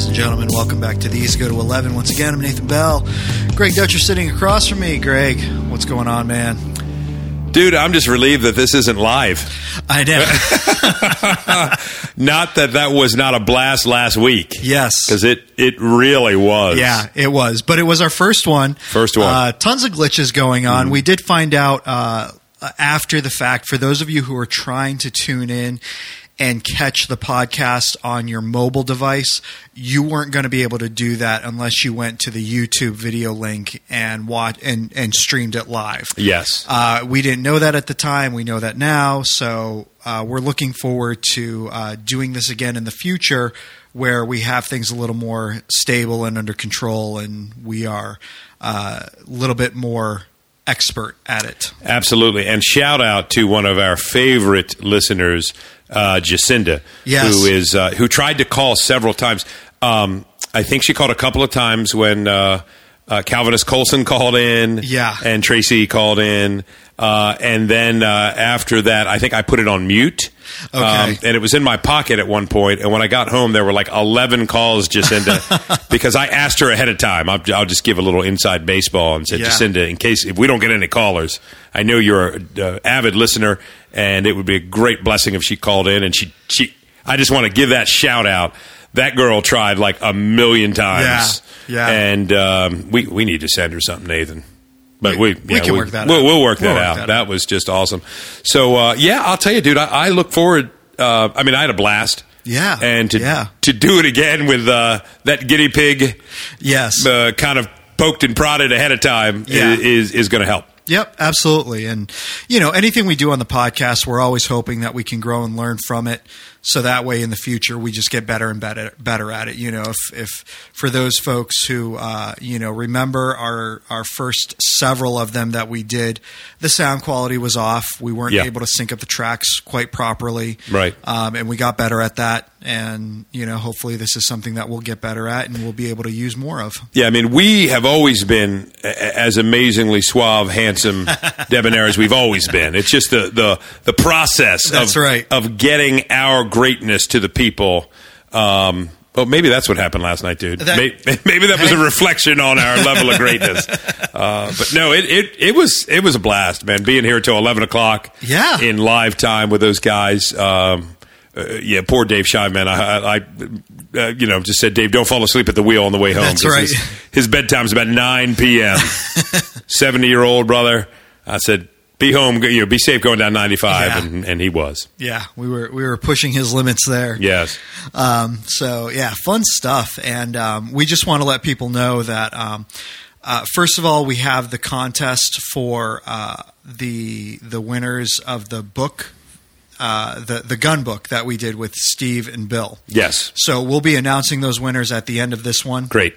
Ladies and gentlemen, welcome back to These Go to 11. Once again, I'm Nathan Bell. Greg Dutcher sitting across from me. Greg, what's going on, man? Dude, I'm just relieved that this isn't live. I know. not that that was not a blast last week. Yes. Because it, it really was. Yeah, it was. But it was our first one. First one. Uh, tons of glitches going on. Mm-hmm. We did find out uh, after the fact, for those of you who are trying to tune in and catch the podcast on your mobile device, you weren't going to be able to do that unless you went to the YouTube video link and watch and, and streamed it live. Yes. Uh, we didn't know that at the time. We know that now. So uh, we're looking forward to uh, doing this again in the future where we have things a little more stable and under control and we are uh, a little bit more expert at it. Absolutely. And shout out to one of our favorite listeners, uh, Jacinda, Yes. who is uh, who tried to call several times. Um, I think she called a couple of times when uh, uh, Calvinist Colson called in, Yeah. and Tracy called in, uh, and then uh, after that, I think I put it on mute. Um, and it was in my pocket at one point. and when I got home, there were like eleven calls, Jacinda, because I asked her ahead of time. I'll, I'll just give a little inside baseball and said, Yeah. Jacinda, in case if we don't get any callers, I know you're an uh, avid listener, and it would be a great blessing if she called in. And she, she, I just want to give that shout out. That girl tried like a million times. Yeah, yeah. And um, we we need to send her something, Nathan. But we We- we yeah, can work that we'll, out. We'll work that We'll work out. that That, out. was just awesome. So uh, yeah, I'll tell you, dude. I, I look forward. Uh, I mean, I had a blast. Yeah, and to yeah. to do it again with uh, that guinea pig Yes. uh, kind of poked and prodded ahead of time Yeah. is is going to help. Yep, absolutely. And, you know, anything we do on the podcast, we're always hoping that we can grow and learn from it. So that way in the future, we just get better and better, better at it. You know, if, if for those folks who, uh, you know, remember our, our first several of them that we did, the sound quality was off. We weren't Yeah. able to sync up the tracks quite properly. Right. Um, and we got better at that. And, you know, hopefully this is something that we'll get better at and we'll be able to use more of. Yeah, I mean, we have always been as amazingly suave, handsome, debonair as we've always been. It's just the the the process That's of right. of getting our greatness to the people. Um, well, maybe that's what happened last night, dude. That- maybe, maybe that was a reflection on our level of greatness. Uh, but no, it, it it was it was a blast, man. Being here till eleven o'clock, Yeah. in live time with those guys. Um, uh, yeah, poor Dave Shiveman. I, I, I uh, you know, just said, Dave, don't fall asleep at the wheel on the way home. That's right. His, his bedtime's about nine p.m. Seventy year old brother. I said, be home, you know, be safe going down ninety five, Yeah. and, and he was. Yeah, we were we were pushing his limits there. Yes, Um, so yeah, fun stuff, and um, we just want to let people know that um, uh, first of all, we have the contest for uh, the the winners of the book, uh, the the gun book that we did with Steve and Bill. yes, So we'll be announcing those winners at the end of this one, great.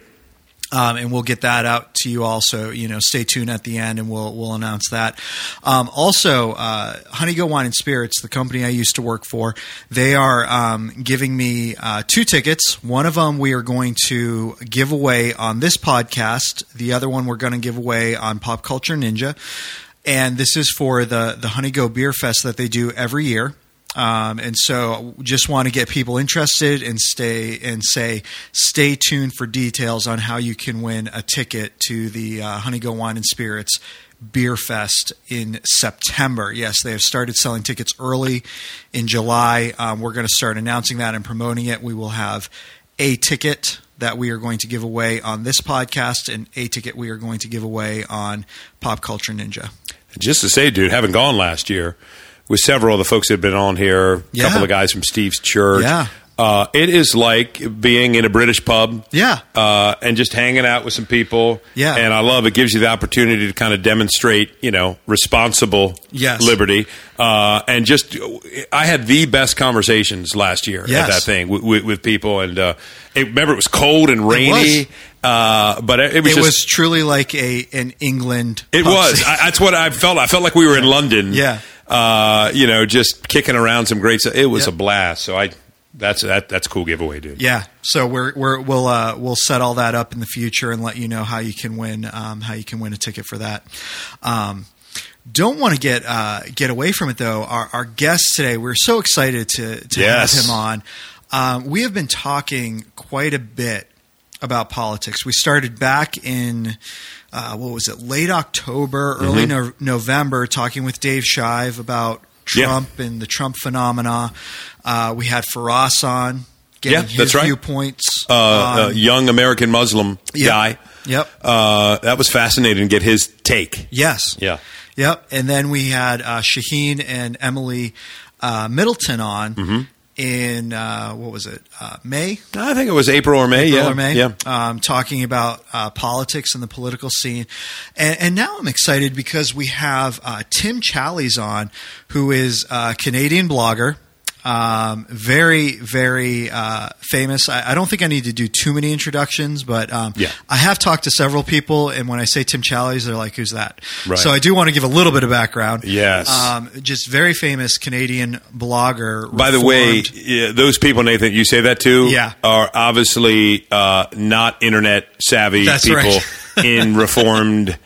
Um, and we'll get that out to you. Also, you know, stay tuned at the end, and we'll we'll announce that. Um, also, uh, Honey Go Wine and Spirits, the company I used to work for, they are um, giving me uh, two tickets. One of them we are going to give away on this podcast. The other one we're going to give away on Pop Culture Ninja, and this is for the the Honey Go Beer Fest that they do every year. Um, and so, just want to get people interested and stay and say, stay tuned for details on how you can win a ticket to the uh, Honey Go Wine and Spirits Beer Fest in September. Yes, they have started selling tickets early in July. Um, we're going to start announcing that and promoting it. We will have a ticket that we are going to give away on this podcast and a ticket we are going to give away on Pop Culture Ninja. Just to say, dude, having gone last year with several of the folks that have been on here, a Yeah. couple of guys from Steve's church. Yeah. Uh, it is like being in a British pub. Yeah. Uh, and just hanging out with some people. Yeah. And I love it gives you the opportunity to kind of demonstrate, you know, responsible Yes. liberty. Uh, and just, I had the best conversations last year Yes. at that thing with, with, with people. And uh, it, remember, it was cold and rainy. Uh, but it, it was it just. was truly like a an England. It was. I, that's what I felt. I felt like we were in London. Yeah. Uh, you know, just kicking around some great stuff. It was Yeah. a blast. So I, that's that. That's a cool giveaway, dude. yeah. So we're we're we'll uh, we'll set all that up in the future and let you know how you can win um, how you can win a ticket for that. Um, don't want to get uh, get away from it though. Our, our guest today, we're so excited to to Yes. have him on. Um, we have been talking quite a bit about politics. We started back in uh, what was it, late October, early no- November, talking with Dave Shive about Yeah. Trump and the Trump phenomena. Uh, we had Faraz on getting Yeah, his that's right. viewpoints. Uh, Um, young American Muslim guy. Yep. Uh, that was fascinating to get his take. yes. Yeah. Yep. And then we had uh, Shaheen and Emily uh, Middleton on Mm-hmm. In uh, what was it? Uh, May. I think it was April or May. April yeah. or May, Yeah. um, talking about uh, politics and the political scene. And, and now I'm excited because we have uh, Tim Challies on, who is a Canadian blogger. Um, very, very uh, famous. I, I don't think I need to do too many introductions, but um, Yeah. I have talked to several people, and when I say Tim Challies, they're like, "Who's that?" Right. So I do want to give a little bit of background. Yes. um, just very famous Canadian blogger. By the way, yeah, those people, Nathan, you say that too, Yeah. are obviously uh, not internet savvy That's people right. in reformed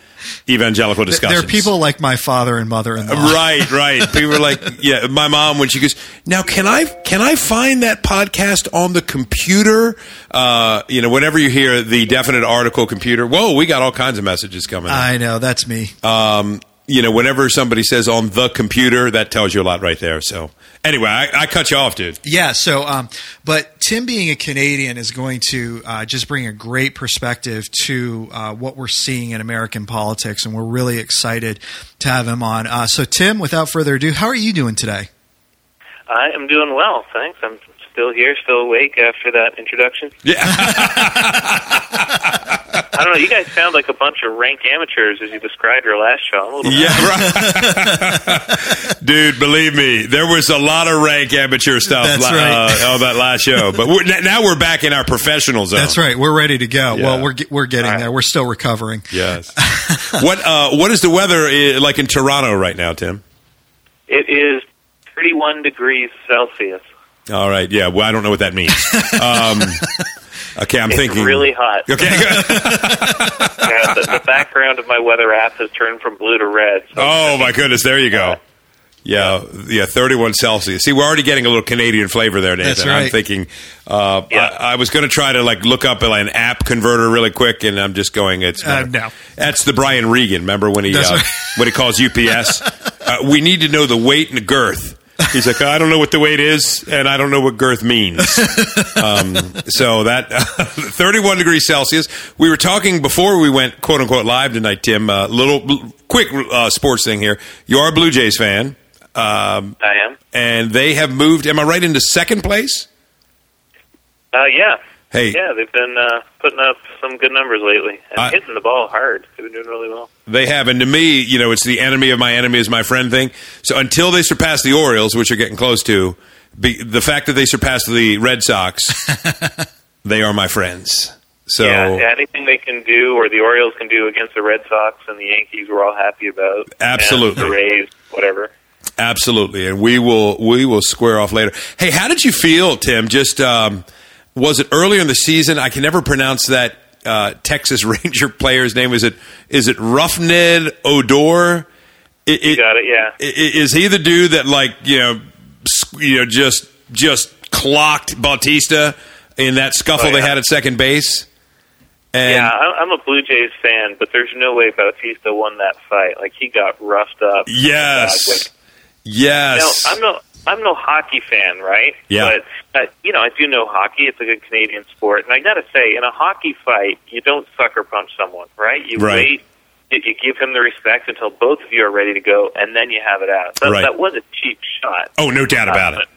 evangelical discussions. there are people like my father and mother-in-law. Right, right. People are like, yeah. My mom when she goes, now can I can I find that podcast on the computer? Uh, you know, whenever you hear the definite article computer, whoa, we got all kinds of messages coming. in. I know that's me. um, you know, whenever somebody says on the computer, that tells you a lot right there. So anyway, I, I cut you off, dude. Yeah. So, um, but Tim being a Canadian is going to uh, just bring a great perspective to uh, what we're seeing in American politics, and we're really excited to have him on. Uh, so, Tim, without further ado, how are you doing today? I am doing well, thanks. I'm still here, still awake after that introduction. Yeah. I don't know. You guys sound like a bunch of rank amateurs as you described your last show. I'm a little Yeah, right. Dude, believe me, there was a lot of rank amateur stuff That's la- right. uh, on that last show. But we're, now we're back in our professional zone. That's right. We're ready to go. Yeah. Well, we're we're getting All right. there. We're still recovering. Yes. what uh, What is the weather uh, like in Toronto right now, Tim? It is 31 degrees Celsius. All right. Yeah. Well, I don't know what that means. Um, okay, I'm it's thinking. really hot. Okay. Yeah, the, the background of my weather app has turned from blue to red. So oh my goodness! There you go. Yeah, yeah, 31 Celsius. See, we're already getting a little Canadian flavor there, Nathan. That's I'm thinking, uh, Yeah. I, I was going to try to like look up an app converter really quick, and I'm just going. It's Uh, no. That's the Brian Regan. Remember when he That's uh, right. when he calls UPS? uh, we need to know the weight and the girth. He's like, I don't know what the weight is, and I don't know what girth means. um, so that 31 degrees Celsius. We were talking before we went quote unquote live tonight, Tim. Uh, little quick uh, sports thing here. You are a Blue Jays fan, um, I am. and they have moved. Am I right into second place? Uh, yeah. Hey, Yeah, they've been uh, putting up some good numbers lately and I- hitting the ball hard. They've been doing really well. They have, and to me, you know, it's the enemy of my enemy is my friend thing. So until they surpass the Orioles, which are getting close to, be, the fact that they surpass the Red Sox, they are my friends. So yeah, yeah, anything they can do or the Orioles can do against the Red Sox and the Yankees, we're all happy about. Absolutely. And the Rays, whatever. absolutely, and we will we will square off later. Hey, how did you feel, Tim? Just um, was it earlier in the season? I can never pronounce that uh, Texas Ranger player's name. Is it is it Rougned Odor? It, You got it, yeah. I- i- is he the dude that like you know you know just just clocked Bautista in that scuffle Oh, they had at second base? And yeah, I'm a Blue Jays fan, but there's no way Bautista won that fight. Like he got roughed up. yes, Now, yes, I'm no, I'm no hockey fan, right? Yeah. But uh, you know, I do know hockey. It's a good Canadian sport, and I got to say, in a hockey fight, you don't sucker punch someone, right? You Right. wait. You you give him the respect until both of you are ready to go, and then you have it out. So Right. that was a cheap shot. oh no doubt about Uh, it.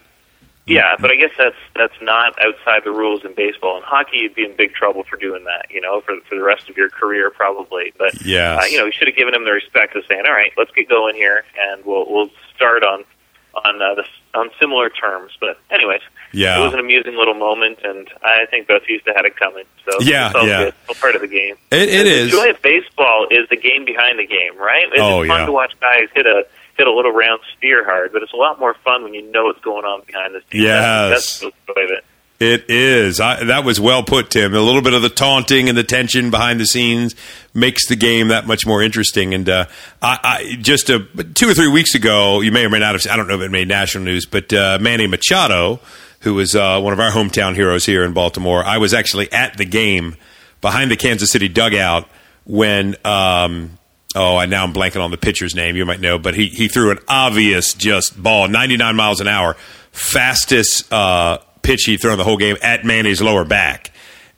Yeah, but I guess that's that's not outside the rules in baseball. In hockey, you'd be in big trouble for doing that. You know, for for the rest of your career, probably. But yeah, uh, you know, you should have given him the respect of saying, "All right, let's get going here, and we'll we'll start on on uh, this on similar terms." But anyways, Yeah. it was an amusing little moment, and I think Bautista had it coming. So Yeah, yeah. good. All part of the game. It, it the is. joy of baseball is the game behind the game, right? It's Oh, fun yeah. to watch guys hit a hit a little round spear hard, but it's a lot more fun when you know what's going on behind the scenes. Yes. That's, that's the joy of it. It is. I, that was well put, Tim. A little bit of the taunting and the tension behind the scenes makes the game that much more interesting. And uh, I, I just a, two or three weeks ago, you may or may not have. I don't know if it made national news, but uh, Manny Machado, who was uh, one of our hometown heroes here in Baltimore. I was actually at the game behind the Kansas City dugout when. Um, oh, I now I'm blanking on the pitcher's name. You might know, but he he threw an obvious just ball, 99 miles an hour, fastest uh, pitch he thrown the whole game at Manny's lower back,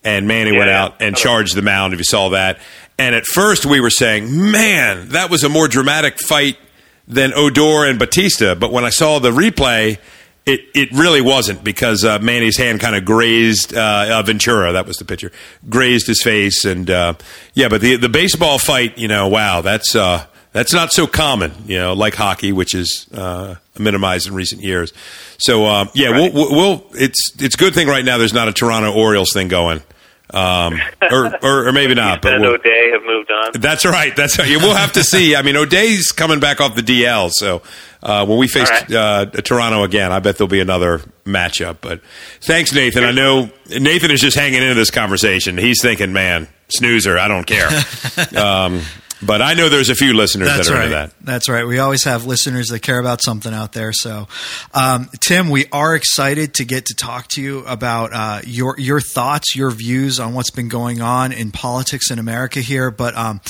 and Manny Yeah, went out and charged the mound. If you saw that, and at first we were saying, man, that was a more dramatic fight than Odor and Bautista. But when I saw the replay. It, it really wasn't because uh, Manny's hand kind of grazed uh, uh, Ventura. That was the pitcher, grazed his face, and uh, yeah. But the the baseball fight, you know, wow, that's uh, that's not so common, you know, like hockey, which is uh, minimized in recent years. So um, yeah, Right. we'll, we'll, we'll it's it's a good thing right now. There's not a Toronto Orioles thing going, um, or, or or maybe not. But we'll, O'Day have moved on. that's right. That's right. We'll have to see. I mean, O'Day's coming back off the DL, so uh, when we face right. uh, Toronto again, I bet there'll be another matchup. But thanks, Nathan. I know Nathan is just hanging into this conversation. He's thinking, "Man, snoozer. I don't care." um, but I know there's a few listeners That's that are right. into that. That's right. We always have listeners that care about something out there. So, um, Tim, we are excited to get to talk to you about uh, your your thoughts, your views on what's been going on in politics in America here. But um,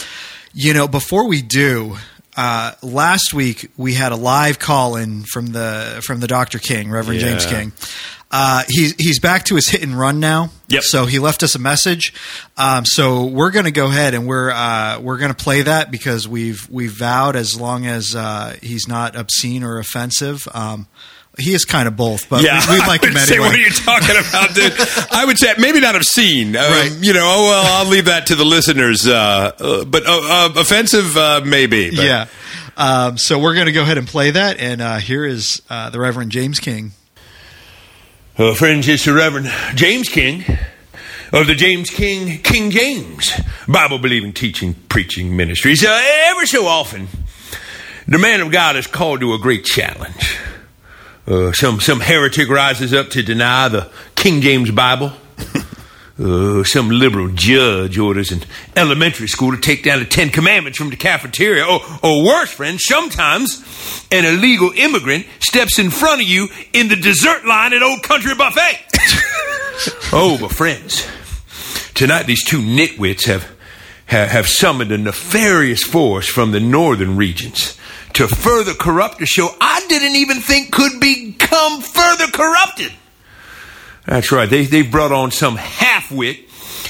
you know, before we do. Uh, last week we had a live call in from the from the Dr. King, Reverend Yeah. James King. Uh, he's he's back to his hit and run now. Yep. So he left us a message. Um, so we're going to go ahead and we're uh, we're going to play that because we've we've vowed as long as uh, he's not obscene or offensive. Um, he is kind of both, but Yeah, we, we like him would say, anyway. what are you talking about, dude? I would say maybe not obscene. Um, Right. You know, oh well, I'll leave that to the listeners. Uh, uh, but uh, uh, offensive, uh, maybe. But yeah. Um, so we're going to go ahead and play that, and uh, here is uh, the Reverend James King. Uh, friends, it's the Reverend James King of the James King King James Bible believing teaching preaching ministries. Uh, ever so often, the man of God is called to a great challenge. Uh, some some heretic rises up to deny the King James Bible. Uh, some liberal judge orders an elementary school to take down the Ten Commandments from the cafeteria. Or, or worse, friends, sometimes an illegal immigrant steps in front of you in the dessert line at Old Country Buffet. oh, but friends, tonight these two nitwits have, have, have summoned a nefarious force from the northern regions to further corrupt a show I didn't even think could become further corrupted. That's right. They, they've brought on some half-wit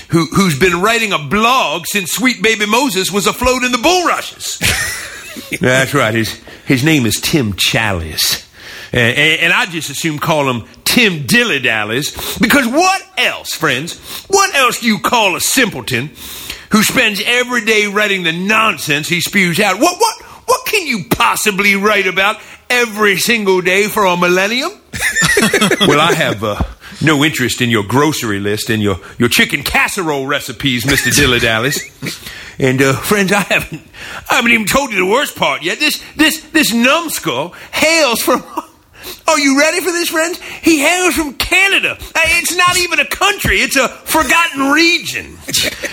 who, who's been writing a blog since Sweet Baby Moses was afloat in the bulrushes. That's right. His, his name is Tim Challies. And, and, and I just assume call him Tim Dilly Dallies because what else, friends? What else do you call a simpleton who spends every day writing the nonsense he spews out? What, what, what can you possibly write about every single day for a millennium? well, I have uh, no interest in your grocery list and your, your chicken casserole recipes, Mr. Dilly Dallies. And uh, friends, I haven't I haven't even told you the worst part yet. This this this numbskull hails from. Are you ready for this, friends? He hails from Canada. It's not even a country; it's a forgotten region.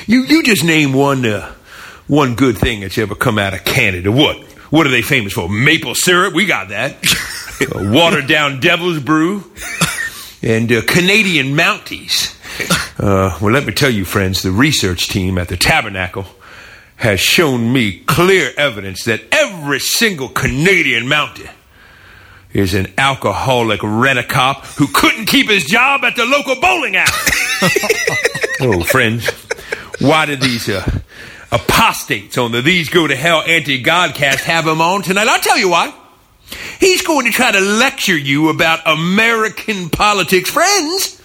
You you just name one uh, one good thing that's ever come out of Canada. What? What are they famous for? Maple syrup. We got that. Uh, watered down Devil's Brew and uh, Canadian Mounties. Uh, well, let me tell you, friends, the research team at the Tabernacle has shown me clear evidence that every single Canadian Mountie is an alcoholic rent-a-cop who couldn't keep his job at the local bowling alley. oh, friends, why did these uh, apostates on the These Go to Hell anti-Godcast have him on tonight? I'll tell you why. He's going to try to lecture you about American politics, friends.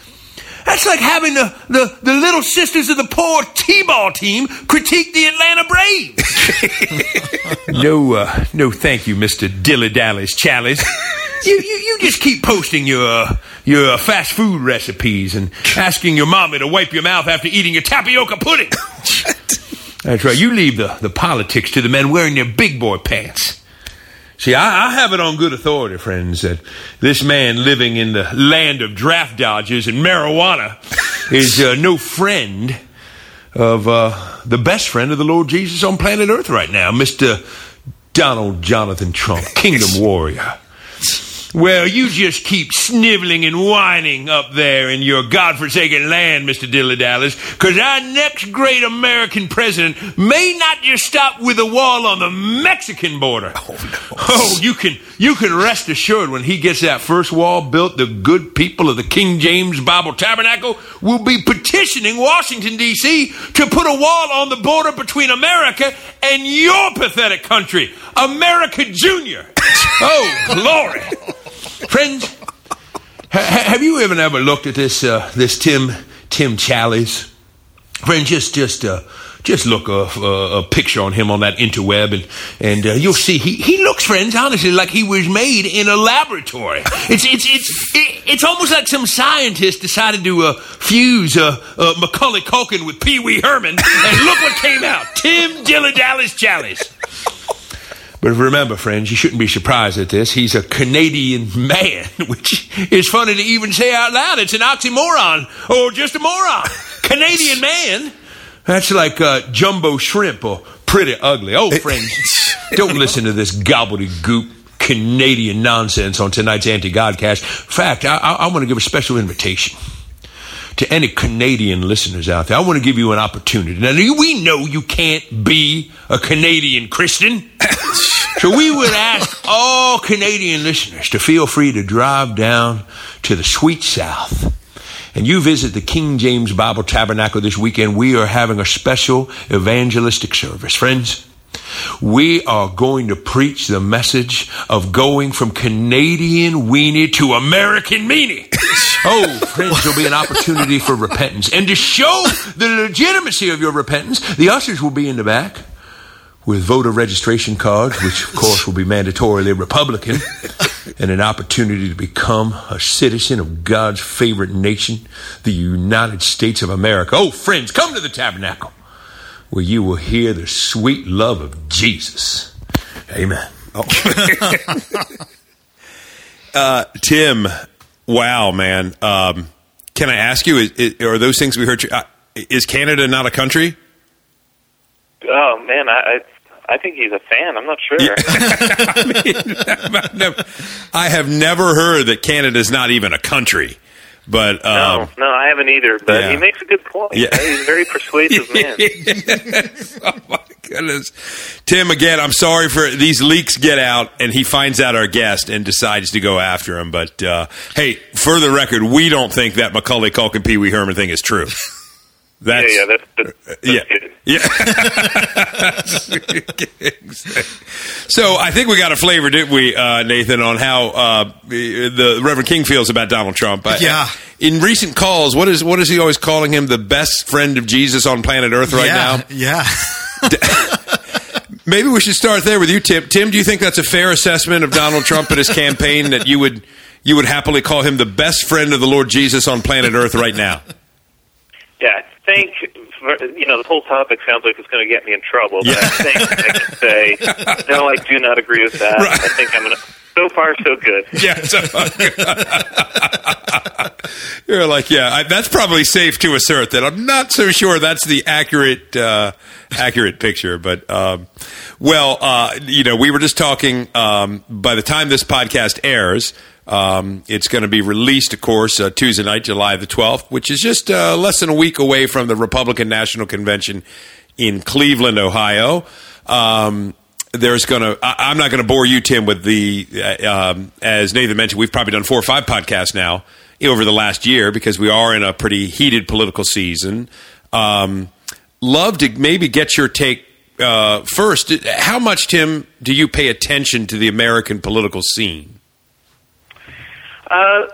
That's like having the, the, the little sisters of the poor T-ball team critique the Atlanta Braves. no, uh, no, thank you, Mister Dilly Dallas Challies. You, you, you just keep posting your uh, your uh, fast food recipes and asking your mommy to wipe your mouth after eating your tapioca pudding. That's right. You leave the, the politics to the men wearing their big boy pants. See, I, I have it on good authority, friends, that this man living in the land of draft dodges and marijuana is uh, no friend of uh, the best friend of the Lord Jesus on planet Earth right now, Mr. Donald Jonathan Trump, Kingdom Warrior. Well, you just keep sniveling and whining up there in your godforsaken land, Mr. Dilly Dallas, because our next great American president may not just stop with a wall on the Mexican border. Oh, no. oh, you can you can rest assured when he gets that first wall built, the good people of the King James Bible Tabernacle will be petitioning Washington D.C. to put a wall on the border between America and your pathetic country, America Junior. oh, glory. Friends, have you even ever looked at this uh, this Tim Tim Challies? Friend, just just uh, just look a, a, a, picture on him on that interweb, and and uh, you'll see he, he looks, friends, honestly, like he was made in a laboratory. It's it's it's it's almost like some scientist decided to uh, fuse uh, uh, Macaulay Culkin with Pee Wee Herman, and look what came out: Tim Dilly Dallas Challies. But remember, friends, you shouldn't be surprised at this. He's a Canadian man, which is funny to even say out loud. It's an oxymoron or just a moron. Canadian man. That's like uh, jumbo shrimp or pretty ugly. Oh, friends, don't listen to this gobbledygook Canadian nonsense on tonight's Anti Godcast. In fact, I, I, I want to give a special invitation to any Canadian listeners out there, I want to give you an opportunity. Now, we know you can't be a Canadian Christian. So we would ask all Canadian listeners to feel free to drive down to the sweet South. And you visit the King James Bible Tabernacle this weekend. We are having a special evangelistic service. Friends, we are going to preach the message of going from Canadian weenie to American meanie. oh, friends, there'll be an opportunity for repentance. And to show the legitimacy of your repentance, the ushers will be in the back with voter registration cards, which of course will be mandatorily Republican, and an opportunity to become a citizen of God's favorite nation, the United States of America. Oh, friends, come to the tabernacle where you will hear the sweet love of Jesus. Amen. Oh. uh, Tim, wow, man. Um, can I ask you, is, is, are those things we heard? You, uh, is Canada not a country? Oh man, I, I think he's a fan. I'm not sure. Yeah. I, mean, I have never heard that Canada is not even a country. But um, no, no, I haven't either. But yeah. he makes a good point. Yeah. he's a very persuasive man. yes. Oh my goodness, Tim! Again, I'm sorry for these leaks get out, and he finds out our guest and decides to go after him. But uh, hey, for the record, we don't think that Macaulay Culkin Pee Wee Herman thing is true. That's, yeah, yeah, that's, that's, yeah, yeah. so I think we got a flavor, didn't we, uh, Nathan, on how uh, the Reverend King feels about Donald Trump? Yeah. In recent calls, what is what is he always calling him? The best friend of Jesus on planet Earth right yeah, now. Yeah. Maybe we should start there with you, Tim. Tim, do you think that's a fair assessment of Donald Trump and his campaign that you would you would happily call him the best friend of the Lord Jesus on planet Earth right now? Yeah, think, you know, the whole topic sounds like it's going to get me in trouble, but yeah. I think I can say, no, I do not agree with that. Right. I think I'm going to. So far, so good. Yeah. So You're like, yeah, I, that's probably safe to assert that. I'm not so sure that's the accurate uh, accurate picture, but um, well, uh, you know, we were just talking. Um, by the time this podcast airs, um, it's going to be released, of course, uh, Tuesday night, July the 12th, which is just uh, less than a week away from the Republican National Convention in Cleveland, Ohio. Um, there's going to, I'm not going to bore you, Tim, with the, uh, um, as Nathan mentioned, we've probably done four or five podcasts now over the last year because we are in a pretty heated political season. Um, love to maybe get your take uh, first. How much, Tim, do you pay attention to the American political scene? Uh,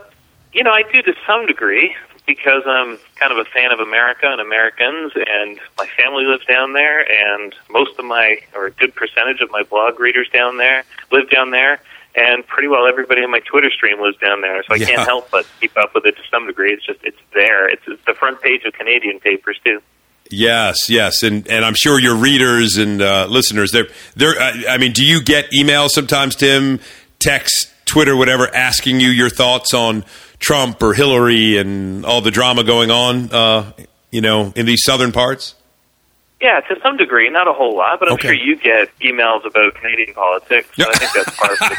you know, I do to some degree because I'm kind of a fan of America and Americans, and my family lives down there, and most of my, or a good percentage of my blog readers down there live down there, and pretty well everybody in my Twitter stream lives down there, so I yeah. can't help but keep up with it to some degree. It's just, it's there. It's, it's the front page of Canadian papers, too. Yes, yes, and and I'm sure your readers and uh, listeners, they're they're. I mean, do you get emails sometimes, Tim? Text Twitter, whatever, asking you your thoughts on Trump or Hillary and all the drama going on, uh, you know, in these southern parts? Yeah, to some degree, not a whole lot, but I'm okay. sure you get emails about Canadian politics. So. I think that's part of the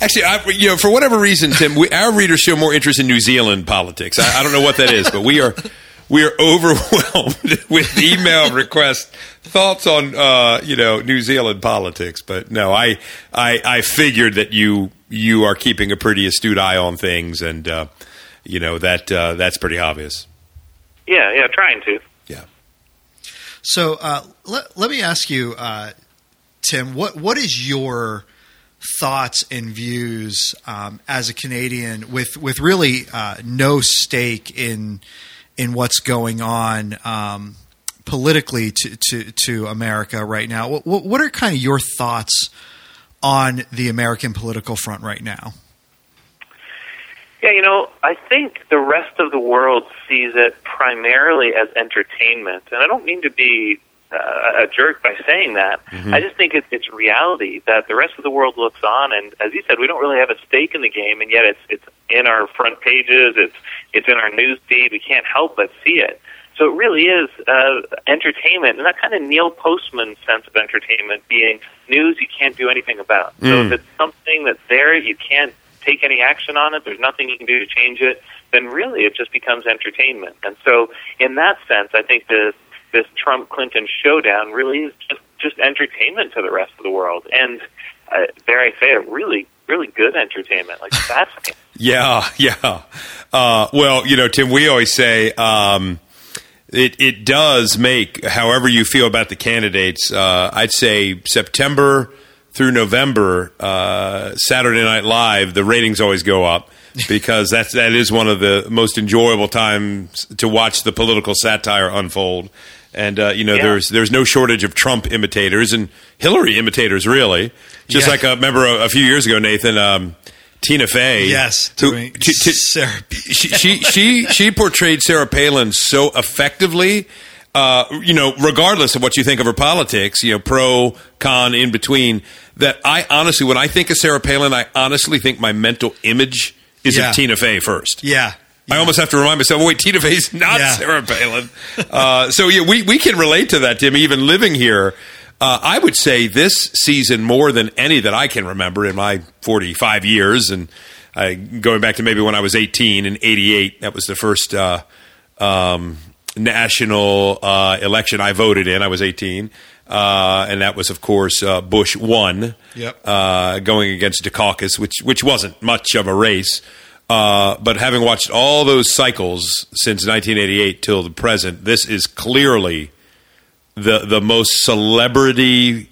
Actually, I, you know, for whatever reason, Tim, we, our readers show more interest in New Zealand politics. I, I don't know what that is, but we are we are overwhelmed with email requests, thoughts on uh, you know New Zealand politics. But no, I, I I figured that you you are keeping a pretty astute eye on things, and uh, you know that uh, that's pretty obvious. Yeah, yeah, trying to. Yeah. So uh, let, let me ask you, uh, Tim, what what is your thoughts and views um, as a Canadian with with really uh, no stake in in what's going on um, politically to, to, to America right now? What, what are kind of your thoughts on the American political front right now? Yeah, you know, I think the rest of the world sees it primarily as entertainment, and I don't mean to be uh, a jerk by saying that. Mm-hmm. I just think it's, it's reality that the rest of the world looks on, and as you said, we don't really have a stake in the game, and yet it's it's in our front pages, it's it's in our news feed. We can't help but see it. So it really is uh, entertainment, and that kind of Neil Postman sense of entertainment being news you can't do anything about. Mm. So if it's something that's there, you can't take any action on it. There's nothing you can do to change it. Then really, it just becomes entertainment. And so, in that sense, I think this this Trump Clinton showdown really is just just entertainment to the rest of the world. And uh, dare I say it, really really good entertainment. Like fascinating. yeah, yeah. Uh, well, you know, Tim, we always say. Um, it, it does make, however you feel about the candidates, uh, I'd say September through November, uh, Saturday Night Live, the ratings always go up because that's that is one of the most enjoyable times to watch the political satire unfold. And uh, you know, yeah. there's there's no shortage of Trump imitators and Hillary imitators, really. Just yeah. like I remember a, a, few years ago, Nathan. Um, Tina Fey, yes, who, t- t- Sarah, she, she she she portrayed Sarah Palin so effectively uh, you know, regardless of what you think of her politics, you know, pro, con, in between, that I honestly, when I think of Sarah Palin, I honestly think my mental image is yeah. of Tina Fey first. Yeah. Yeah. I almost have to remind myself, wait, Tina Fey's not yeah. Sarah Palin. uh, so yeah, we, we can relate to that, Tim, even living here. Uh, I would say this season more than any that I can remember in my 45 years, and uh, going back to maybe when I was 18 in '88, that was the first uh, um, national uh, election I voted in. I was 18. Uh, and that was, of course, uh, Bush won, yep. uh, going against Dukakis, which which wasn't much of a race. Uh, but having watched all those cycles since 1988 till the present, this is clearly the the most celebrity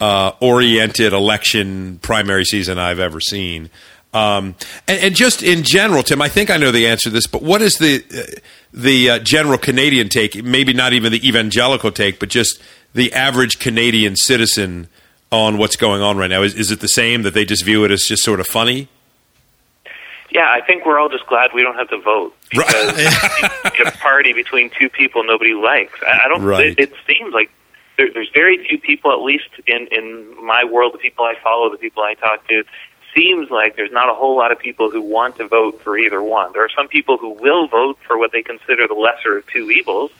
uh, oriented election primary season I've ever seen. Um, and, and, just in general, Tim, I think I know the answer to this, but what is the uh, the uh, general Canadian take? Maybe not even the evangelical take, but just the average Canadian citizen on what's going on right now. Is, is it the same that they just view it as just sort of funny? Yeah, I think we're all just glad we don't have to vote because right. a party between two people nobody likes. I, I don't. Right. It, it seems like there, there's very few people, at least in in my world, the people I follow, the people I talk to, seems like there's not a whole lot of people who want to vote for either one. There are some people who will vote for what they consider the lesser of two evils,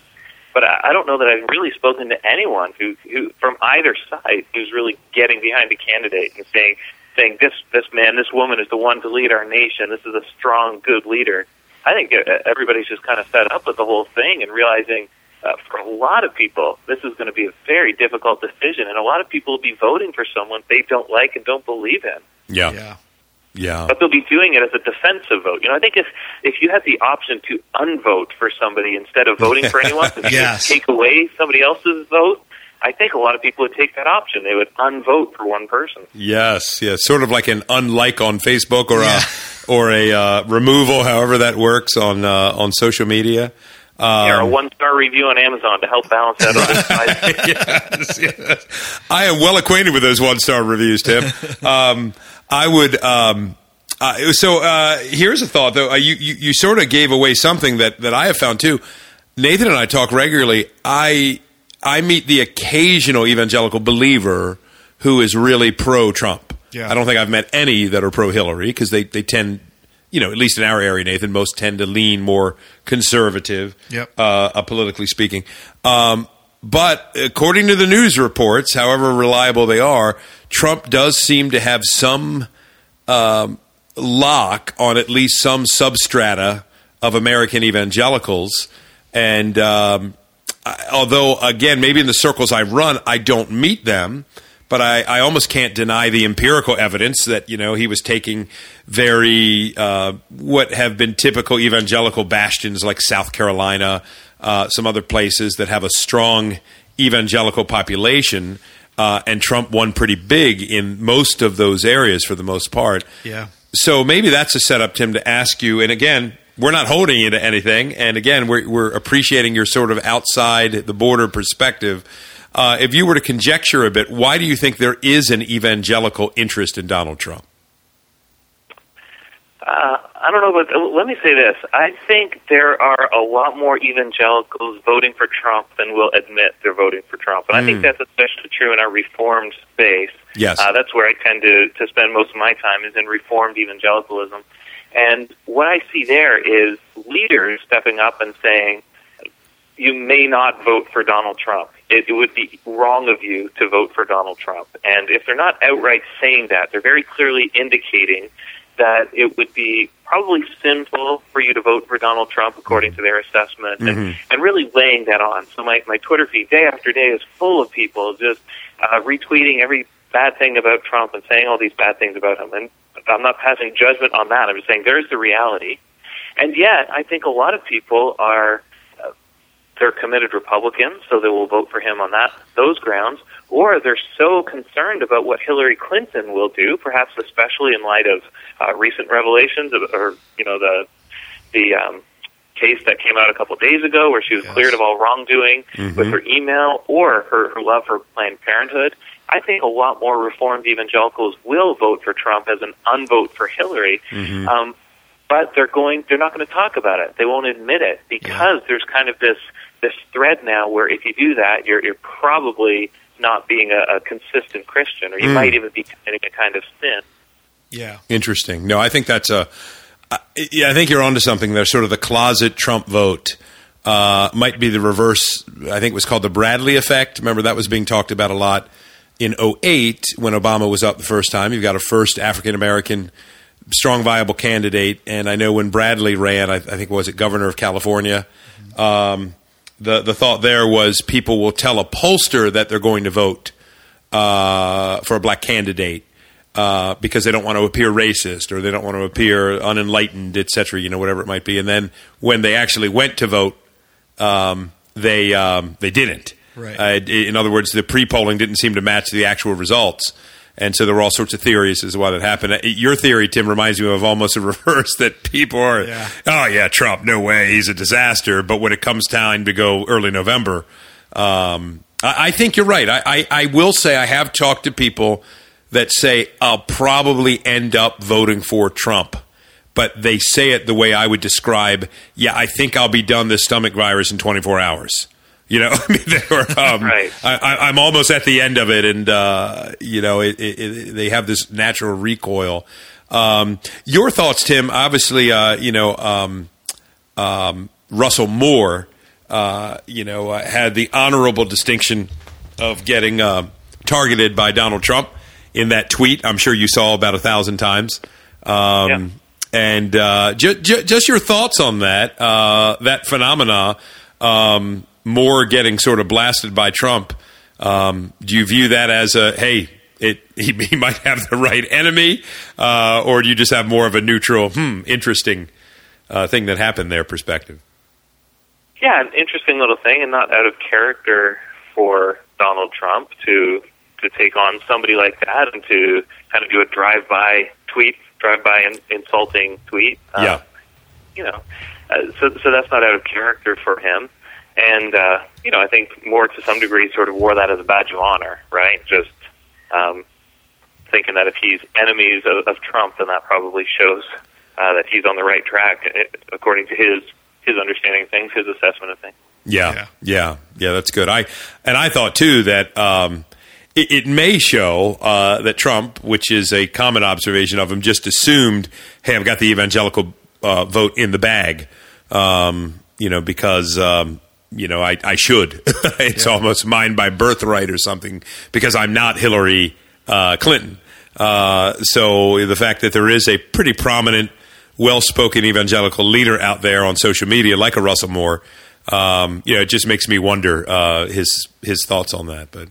but I, I don't know that I've really spoken to anyone who, who from either side who's really getting behind a candidate and saying saying this this man, this woman is the one to lead our nation. This is a strong, good leader. I think uh, everybody's just kind of fed up with the whole thing and realizing uh, for a lot of people, this is going to be a very difficult decision, and a lot of people will be voting for someone they don't like and don't believe in. Yeah. Yeah. Yeah. But they'll be doing it as a defensive vote. You know, I think if if you had the option to unvote for somebody instead of voting for anyone, to yes. take away somebody else's vote, I think a lot of people would take that option. They would unvote for one person. Yes, yes, sort of like an unlike on Facebook or yeah. a or a uh, removal, however that works on uh, on social media. Um, yeah, a one star review on Amazon to help balance that other yes, yes. I am well acquainted with those one star reviews, Tim. Um, I would. Um, uh, so uh, here's a thought, though. Uh, you, you, you sort of gave away something that, that I have found too. Nathan and I talk regularly. I I meet the occasional evangelical believer who is really pro Trump. Yeah. I don't think I've met any that are pro Hillary because they, they tend, you know, at least in our area, Nathan, most tend to lean more conservative, yep. uh, uh, politically speaking. Um, but according to the news reports, however reliable they are, Trump does seem to have some um, lock on at least some substrata of American evangelicals. And um, although, again, maybe in the circles I run, I don't meet them, but I, I almost can't deny the empirical evidence that you know he was taking very uh, what have been typical evangelical bastions like South Carolina, uh, some other places that have a strong evangelical population. Uh, and Trump won pretty big in most of those areas for the most part. Yeah. So maybe that's a setup, Tim, to ask you. And again, we're not holding you to anything. And again, we're, we're appreciating your sort of outside the border perspective. Uh, if you were to conjecture a bit, why do you think there is an evangelical interest in Donald Trump? Uh, I don't know, but let me say this. I think there are a lot more evangelicals voting for Trump than will admit they're voting for Trump. And I think that's especially true in our reformed space. Yes. Uh, that's where I tend to, to spend most of my time is in reformed evangelicalism. And what I see there is leaders stepping up and saying, you may not vote for Donald Trump. It, it would be wrong of you to vote for Donald Trump. And if they're not outright saying that, they're very clearly indicating that it would be probably sinful for you to vote for Donald Trump according to their assessment and, and really laying that on. So my, my Twitter feed day after day is full of people just uh, retweeting every bad thing about Trump and saying all these bad things about him. And I'm not passing judgment on that. I'm just saying there's the reality. And yet, I think a lot of people are uh, they're committed Republicans, so they will vote for him on that those grounds, or they're so concerned about what Hillary Clinton will do, perhaps especially in light of uh, recent revelations, of, or you know the the um, case that came out a couple of days ago, where she was Yes. cleared of all wrongdoing with her email or her, her love for Planned Parenthood. I think a lot more Reformed evangelicals will vote for Trump as an unvote for Hillary. Um, but they're going they're not going to talk about it. They won't admit it because there's kind of this this thread now where if you do that, you're you're probably not being a, a consistent Christian, or you might even be committing a kind of sin. Yeah. Interesting. No, I think that's a. I- Yeah, I think you're onto something there. Sort of the closet Trump vote uh, might be the reverse. I think it was called the Bradley effect. Remember that was being talked about a lot in 08 when Obama was up the first time. You've got a first African American strong, viable candidate, and I know when Bradley ran, I, I think was it governor of California. Um, the the thought there was people will tell a pollster that they're going to vote uh, for a black candidate uh, because they don't want to appear racist or they don't want to appear unenlightened, et cetera, you know, whatever it might be. And then when they actually went to vote, um, they um, they didn't. Right. Uh, in other words, the pre polling didn't seem to match the actual results. And so there were all sorts of theories as to why that happened. Uh, Your theory, Tim, reminds me of almost a reverse that people are, Yeah. oh, yeah, Trump, no way, he's a disaster. But when it comes time to go early November, um, I, I think you're right. I, I, I will say I have talked to people that say I'll probably end up voting for Trump. But they say it the way I would describe, yeah, I think I'll be done this stomach virus in 24 hours. You know, I mean, they were, um, Right. I, I, I'm almost at the end of it, and uh, you know, it, it, it, they have this natural recoil. Um, your thoughts, Tim? Obviously, uh, you know, um, um, Russell Moore, uh, you know, uh, had the honorable distinction of getting uh, targeted by Donald Trump in that tweet. I'm sure you saw about a thousand times. Um, Yeah. And uh, ju- ju- just your thoughts on that uh, that phenomena, um, Moore getting sort of blasted by Trump. Um, do you view that as a hey? It, he, he might have the right enemy, uh, or do you just have more of a neutral, hmm, interesting uh, thing that happened there perspective? Yeah, an interesting little thing, and not out of character for Donald Trump to to take on somebody like that and to kind of do a drive-by tweet, drive-by in, insulting tweet. Uh, yeah, you know, uh, so so that's not out of character for him. And uh, you know, I think Moore to some degree sort of wore that as a badge of honor, right? Just um, thinking that if he's enemies of, of Trump, then that probably shows uh, that he's on the right track eh, according to his his understanding of things, his assessment of things. Yeah, Yeah. yeah, yeah, That's good. I and I thought too that um, it, it may show uh, that Trump, which is a common observation of him, just assumed, "Hey, I've got the evangelical uh, vote in the bag," um, you know, because. Um, you know, I, I should. it's almost mine by birthright or something because I'm not Hillary uh, Clinton. Uh, so the fact that there is a pretty prominent, well-spoken evangelical leader out there on social media, like a Russell Moore, um, you know, it just makes me wonder uh, his his thoughts on that. But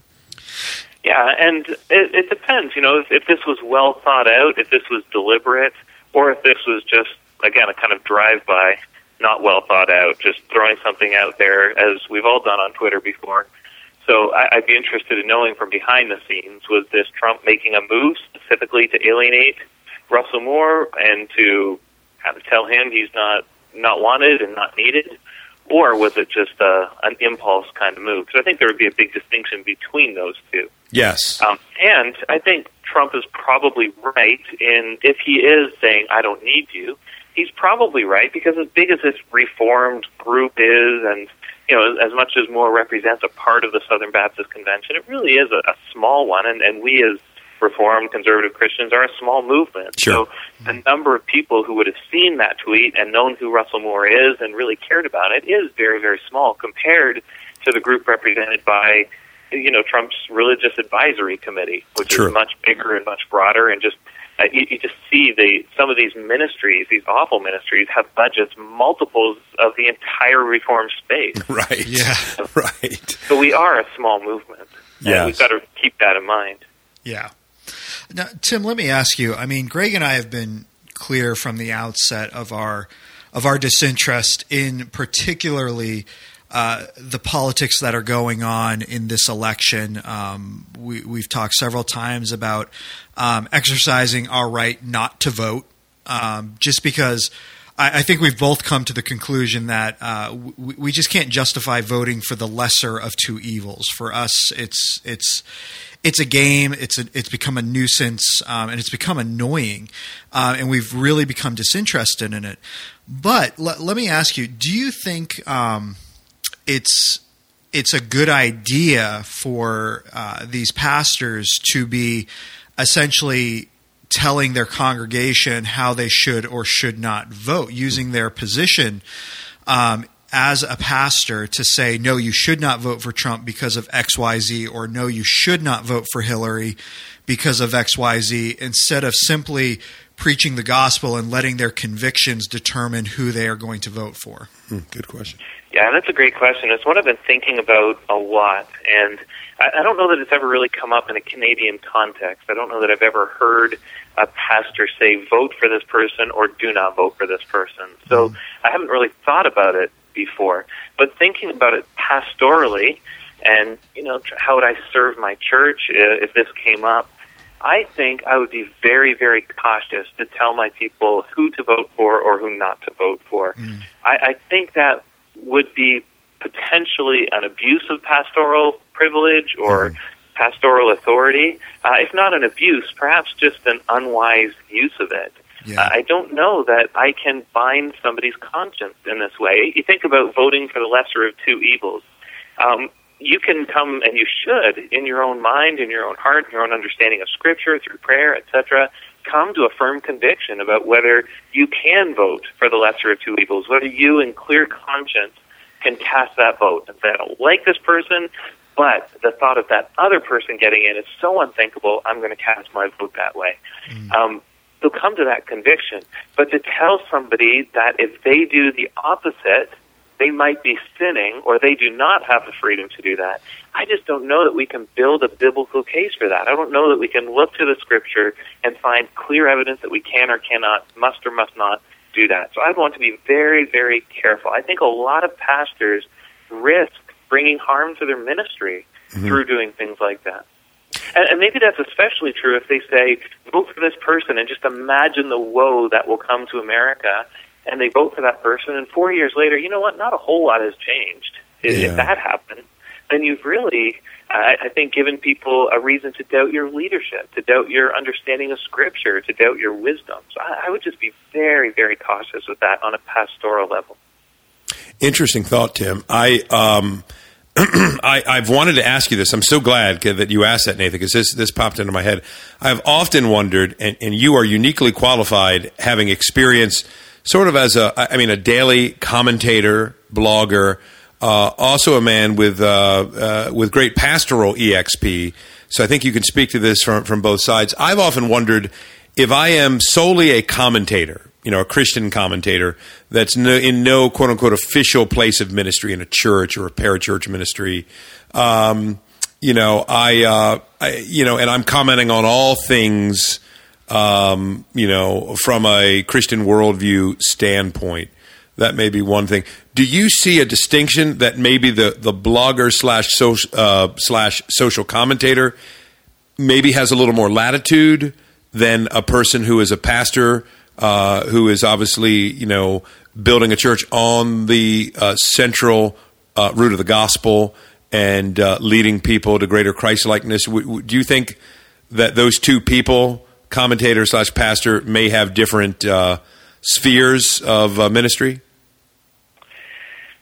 Yeah, and it, it depends. You know, if, if this was well thought out, if this was deliberate, or if this was just again a kind of drive-by, not well thought out, just throwing something out there, as we've all done on Twitter before. So I, I'd be interested in knowing from behind the scenes: was this Trump making a move specifically to alienate Russell Moore and to kind of tell him he's not not wanted and not needed? Or was it just a, an impulse kind of move? Because I think there would be a big distinction between those two. yes, Um, and I think Trump is probably right in if he is saying I don't need you, he's probably right because as big as this reformed group is, and you know, as, much as Moore represents a part of the Southern Baptist Convention, it really is a, a small one, and, and we as Reformed conservative Christians are a small movement. Sure. So the number of people who would have seen that tweet and known who Russell Moore is and really cared about it is very, very small compared to the group represented by you know Trump's religious advisory committee, which is much bigger and much broader, and just uh, you, you just see the some of these ministries, these awful ministries, have budgets multiples of the entire reform space. right, Yeah. right. So we are a small movement. Yeah. we've got to keep that in mind. Yeah. Now, Tim, let me ask you. I mean, Greg and I have been clear from the outset of our of our disinterest in particularly uh, the politics that are going on in this election. Um, we, we've talked several times about um, exercising our right not to vote, um, just because. I I think we've both come to the conclusion that uh, we, we just can't justify voting for the lesser of two evils. For us, it's it's it's a game. It's a, it's become a nuisance, um, and it's become annoying, uh, and we've really become disinterested in it. But let, let me ask you: Do you think um, it's it's a good idea for uh, these pastors to be essentially telling their congregation how they should or should not vote, using their position um, as a pastor to say, no, you should not vote for Trump because of XYZ, or no, you should not vote for Hillary because of XYZ, instead of simply preaching the gospel and letting their convictions determine who they are going to vote for? Hmm, good question. Yeah, that's a great question. It's one I've been thinking about a lot, and I, I don't know that it's ever really come up in a Canadian context. I don't know that I've ever heard a pastor say, vote for this person or do not vote for this person. So I haven't really thought about it before. But thinking about it pastorally, and, you know, how would I serve my church uh, if this came up? I think I would be very, very cautious to tell my people who to vote for or who not to vote for. I, I think that would be potentially an abuse of pastoral privilege or pastoral authority. Uh, if not an abuse, perhaps just an unwise use of it. Yeah. I don't know that I can bind somebody's conscience in this way. You think about voting for the lesser of two evils. Um, you can come and you should, in your own mind, in your own heart, in your own understanding of Scripture, through prayer, etc., come to a firm conviction about whether you can vote for the lesser of two evils, whether you, in clear conscience, can cast that vote. And say, I don't like this person, but the thought of that other person getting in is so unthinkable, I'm going to cast my vote that way. Um, they'll come to that conviction. But to tell somebody that if they do the opposite, they might be sinning or they do not have the freedom to do that. I just don't know that we can build a biblical case for that. I don't know that we can look to the scripture and find clear evidence that we can or cannot, must or must not do that. So I'd want to be very, very careful. I think a lot of pastors risk bringing harm to their ministry mm-hmm. through doing things like that. And, and maybe that's especially true if they say, vote for this person and just imagine the woe that will come to America. And they vote for that person, and four years later, you know what? Not a whole lot has changed. If, Yeah. if that happened, then you've really, I, I think, given people a reason to doubt your leadership, to doubt your understanding of Scripture, to doubt your wisdom. So I, I would just be very, very cautious with that on a pastoral level. Interesting thought, Tim. I um, I, I've wanted to ask you this. I'm so glad that you asked that, Nathan, because this this popped into my head. I've often wondered, and, and you are uniquely qualified, having experience, sort of as a, I mean, a daily commentator, blogger, uh, also a man with uh, uh, with great pastoral exp So I think you can speak to this from from both sides. I've often wondered if I am solely a commentator, you know, a Christian commentator that's no, in no quote unquote official place of ministry in a church or a parachurch ministry. Um, you know, I, uh, I, you know, and I'm commenting on all things, um, you know, from a Christian worldview standpoint. That may be one thing. Do you see a distinction that maybe the the blogger slash social uh, slash social commentator maybe has a little more latitude than a person who is a pastor uh, who is obviously you know building a church on the uh, central uh, root of the gospel and uh, leading people to greater Christ likeness. W- w- do you think that those two people, commentator slash pastor, may have different uh, spheres of uh, ministry?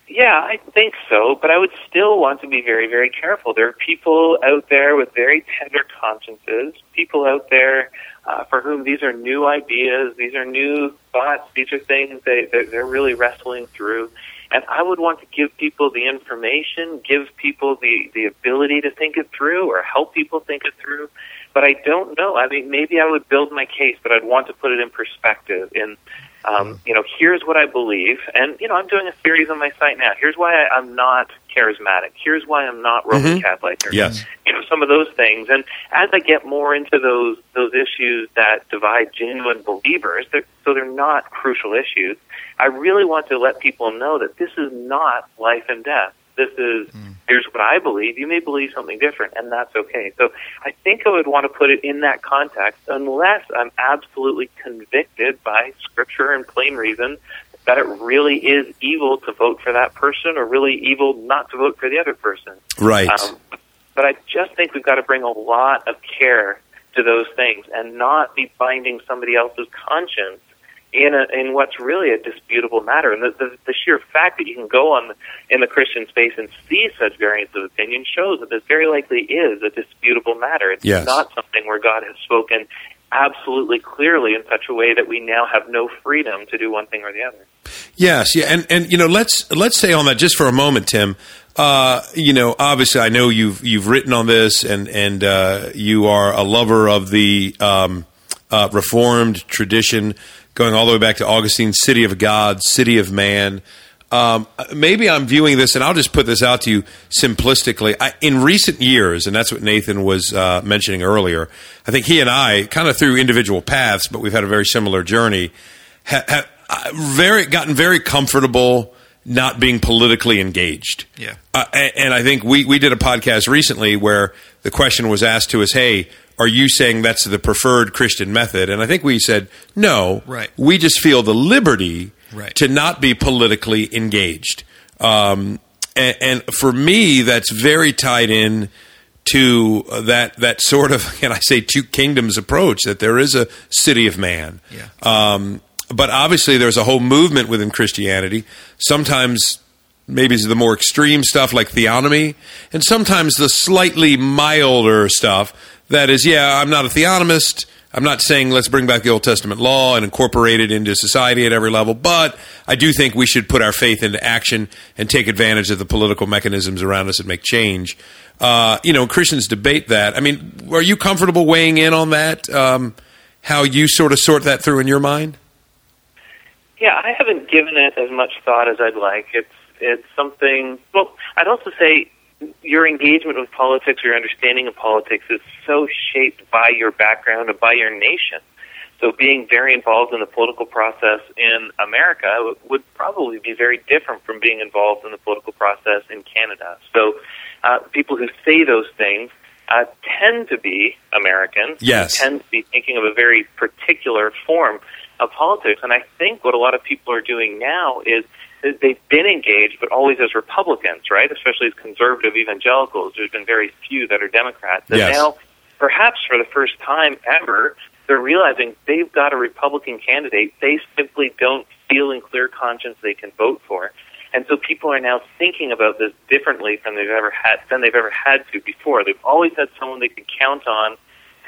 Yeah, I think so, but I would still want to be very, very careful. There are people out there with very tender consciences, people out there uh, for whom these are new ideas, these are new thoughts, these are things they, they're, they're really wrestling through. And I would want to give people the information, give people the, the ability to think it through or help people think it through. But I don't know. I mean, maybe I would build my case, but I'd want to put it in perspective in um, you know, here's what I believe, and you know, I'm doing a series on my site now. Here's why I, I'm not charismatic. Here's why I'm not Roman Mhm. Catholic. Or, Yes. you know, some of those things. And as I get more into those those issues that divide genuine believers, they're, so they're not crucial issues. I really want to let people know that this is not life and death. This is here's what I believe. You may believe something different, and that's okay. So I think I would want to put it in that context, unless I'm absolutely convicted by Scripture and plain reason that it really is evil to vote for that person, or really evil not to vote for the other person. Right. Um, but I just think we've got to bring a lot of care to those things and not be binding somebody else's conscience in a, in what's really a disputable matter. And the, the, the sheer fact that you can go on the, in the Christian space and see such variance of opinion shows that this very likely is a disputable matter. It's Yes. not something where God has spoken absolutely clearly in such a way that we now have no freedom to do one thing or the other. Yes, yeah, and and you know, let's let's say on that just for a moment, Tim. Uh, you know, obviously, I know you've you've written on this, and and uh, you are a lover of the um, uh, Reformed tradition, going all the way back to Augustine, city of God, city of man. Um, maybe I'm viewing this, and I'll just put this out to you simplistically. I, in recent years, and that's what Nathan was uh, mentioning earlier. I think he and I, kind of through individual paths, but we've had a very similar journey. Ha, ha, very gotten very comfortable not being politically engaged. Yeah. Uh, and, and I think we we did a podcast recently where the question was asked to us, "Hey, are you saying that's the preferred Christian method?" And I think we said, "No. Right. We just feel the liberty Right. to not be politically engaged." Um, and, and for me, that's very tied in to that that sort of, can I say, two kingdoms approach. That there is a city of man. Yeah. Um, but obviously, there's a whole movement within Christianity. Sometimes, maybe it's the more extreme stuff like theonomy, and sometimes the slightly milder stuff that is, yeah, I'm not a theonomist. I'm not saying let's bring back the Old Testament law and incorporate it into society at every level, but I do think we should put our faith into action and take advantage of the political mechanisms around us and make change. Uh, you know, Christians debate that. I mean, are you comfortable weighing in on that? Um, how you sort of sort that through in your mind? Yeah, I haven't given it as much thought as I'd like. It's it's something. Well, I'd also say your engagement with politics, or your understanding of politics, is so shaped by your background and by your nation. So, being very involved in the political process in America would probably be very different from being involved in the political process in Canada. So, uh, people who say those things uh, tend to be Americans. Yes. Tend to be thinking of a very particular form of politics. And I think what a lot of people are doing now is they've been engaged, but always as Republicans, right? Especially as conservative evangelicals. There's been very few that are Democrats. And Yes. now, perhaps for the first time ever, they're realizing they've got a Republican candidate they simply don't feel in clear conscience they can vote for. And so people are now thinking about this differently than they've ever had than they've ever had to before. They've always had someone they could count on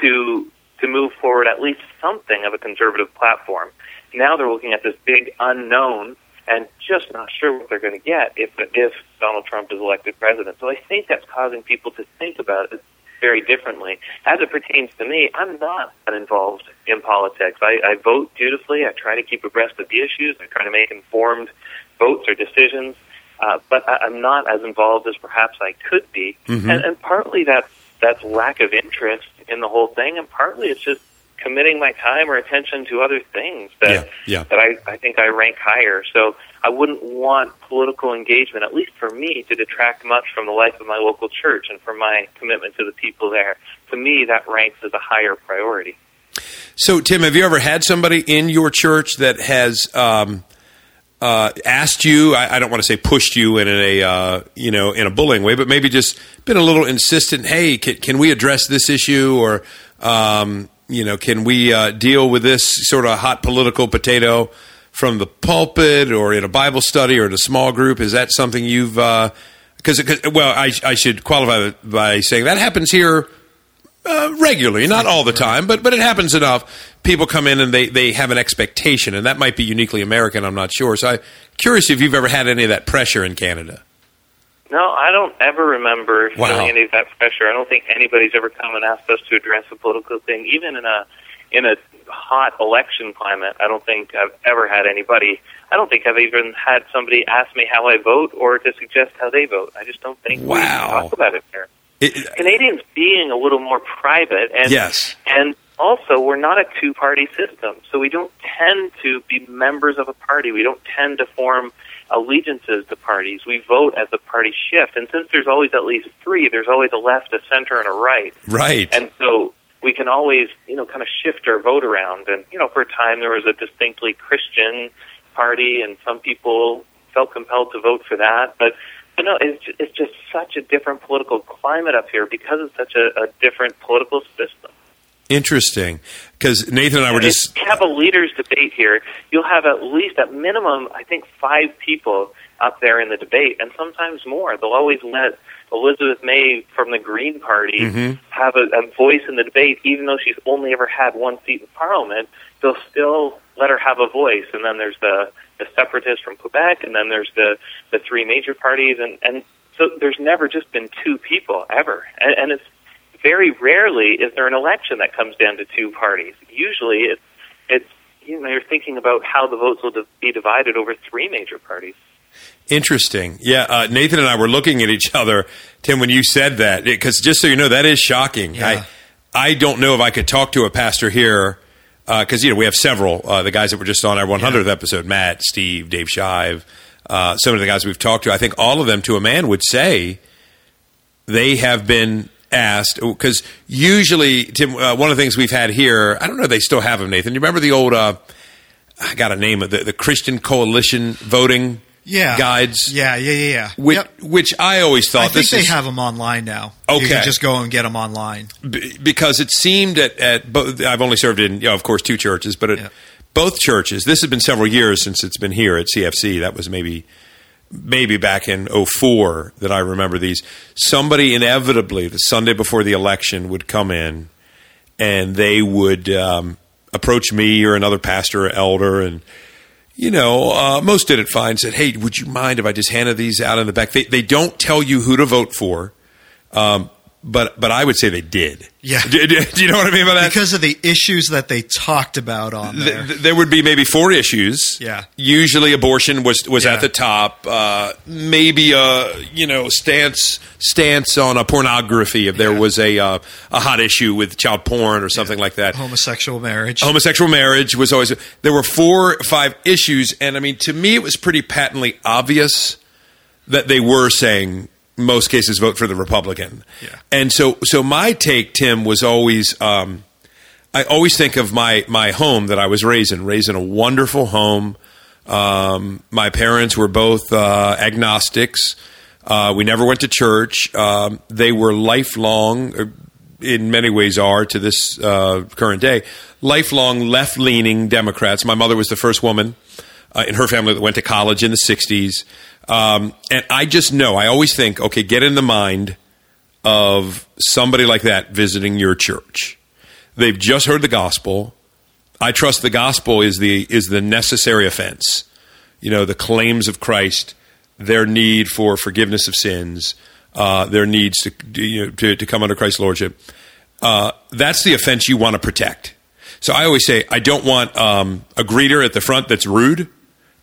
to to move forward at least something of a conservative platform. Now they're looking at this big unknown and just not sure what they're going to get if if Donald Trump is elected president. So I think that's causing people to think about it very differently. As it pertains to me, I'm not involved in politics. I, I vote dutifully. I try to keep abreast of the issues. I try to make informed votes or decisions. Uh, but I, I'm not as involved as perhaps I could be, Mm-hmm. and, and partly that's that's lack of interest in the whole thing, and partly it's just committing my time or attention to other things that Yeah, yeah. that I, I think I rank higher. So I wouldn't want political engagement, at least for me, to detract much from the life of my local church and from my commitment to the people there. To me, that ranks as a higher priority. So, Tim, have you ever had somebody in your church that has um, uh, asked you? I, I don't want to say pushed you in a uh, you know in a bullying way, but maybe just been a little insistent. Hey, can, can we address this issue, or um, you know, can we uh, deal with this sort of hot political potato from the pulpit, or in a Bible study, or in a small group? Is that something you've? Because, well, I, I should qualify by saying that happens here uh, regularly, not all the time, but but it happens enough. People come in and they, they have an expectation, and that might be uniquely American. I'm not sure. So I'm curious if you've ever had any of that pressure in Canada. No, I don't ever remember Wow. feeling any of that pressure. I don't think anybody's ever come and asked us to address a political thing, even in a in a hot election climate. I don't think I've ever had anybody. I don't think I've even had somebody ask me how I vote or to suggest how they vote. I just don't think Wow. we talk about it there. It- Canadians being a little more private and Yes. and also we're not a two party system so we don't tend to be members of a party. We don't tend to form allegiances to parties. We vote as the parties shift and since there's always at least three there's always a left a center and a right. Right. and so we can always you know kind of shift our vote around. And you know for a time there was a distinctly christian party and some people felt compelled to vote for that. But but no, it's it's just such a different political climate up here because it's such a, a different political system. Interesting. Because Nathan and I were just. If you have a leaders debate here, you'll have at least at minimum, I think, five people up there in the debate, and sometimes more. They'll always let Elizabeth May from the Green Party mm-hmm. have a, a voice in the debate, even though she's only ever had one seat in Parliament. They'll still let her have a voice, and then there's the the separatists from Quebec, and then there's the the three major parties, and and so there's never just been two people ever, and, and it's very rarely is there an election that comes down to two parties. Usually, it's it's you know you're thinking about how the votes will be divided over three major parties. Interesting. Yeah, uh, Nathan and I were looking at each other, Tim, when you said that, because just so you know, that is shocking. Yeah. I, I don't know if I could talk to a pastor here, because, you know, we have several, uh, the guys that were just on our 100th episode, Matt, Steve, Dave Shive, uh, some of the guys we've talked to, I think all of them to a man would say they have been asked, because usually, Tim, uh, one of the things we've had here, I don't know if they still have them, Nathan. You remember the old, uh, I got a name of the, the Christian Coalition voting Yeah. guides? Yeah, yeah, yeah, yeah. Which, Yep. which I always thought I think they is have them online now. Okay. You can just go and get them online. b- because it seemed at, at both. I've only served in, you know, of course, two churches, but at Yeah. both churches. This has been several years since it's been here at CFC. That was maybe maybe back in 04 that I remember these. Somebody inevitably the Sunday before the election would come in, and they would um, approach me or another pastor or elder and. You know, uh, most did it fine. Said, "Hey, would you mind if I just handed these out in the back?" They, they don't tell you who to vote for, um, but but I would say they did. Yeah. do, do- do you know what I mean by that? Because of the issues that they talked about on there. th- there would be maybe four issues. Yeah. Usually, abortion was was Yeah. at the top. Uh, maybe a you know stance stance on a pornography if there Yeah. was a uh, a hot issue with child porn or something like that. Homosexual marriage. Homosexual marriage was always there were four or five issues, and I mean to me it was pretty patently obvious that they were saying most cases vote for the Republican. Yeah. And so so my take, Tim, was always um, I always think of my my home that I was raised in, raised in a wonderful home. Um, my parents were both uh, agnostics. Uh, we never went to church. Um, they were lifelong, in many ways are to this uh, current day, lifelong left leaning Democrats. My mother was the first woman uh, in her family that went to college in the 60s. Um, and I just know, I always think, okay, get in the mind of somebody like that visiting your church. They've just heard the gospel. I trust the gospel is the is the necessary offense. You know, the claims of Christ, their need for forgiveness of sins, uh, their needs to, you know, to, to come under Christ's lordship. Uh, that's the offense you want to protect. So I always say I don't want um, a greeter at the front that's rude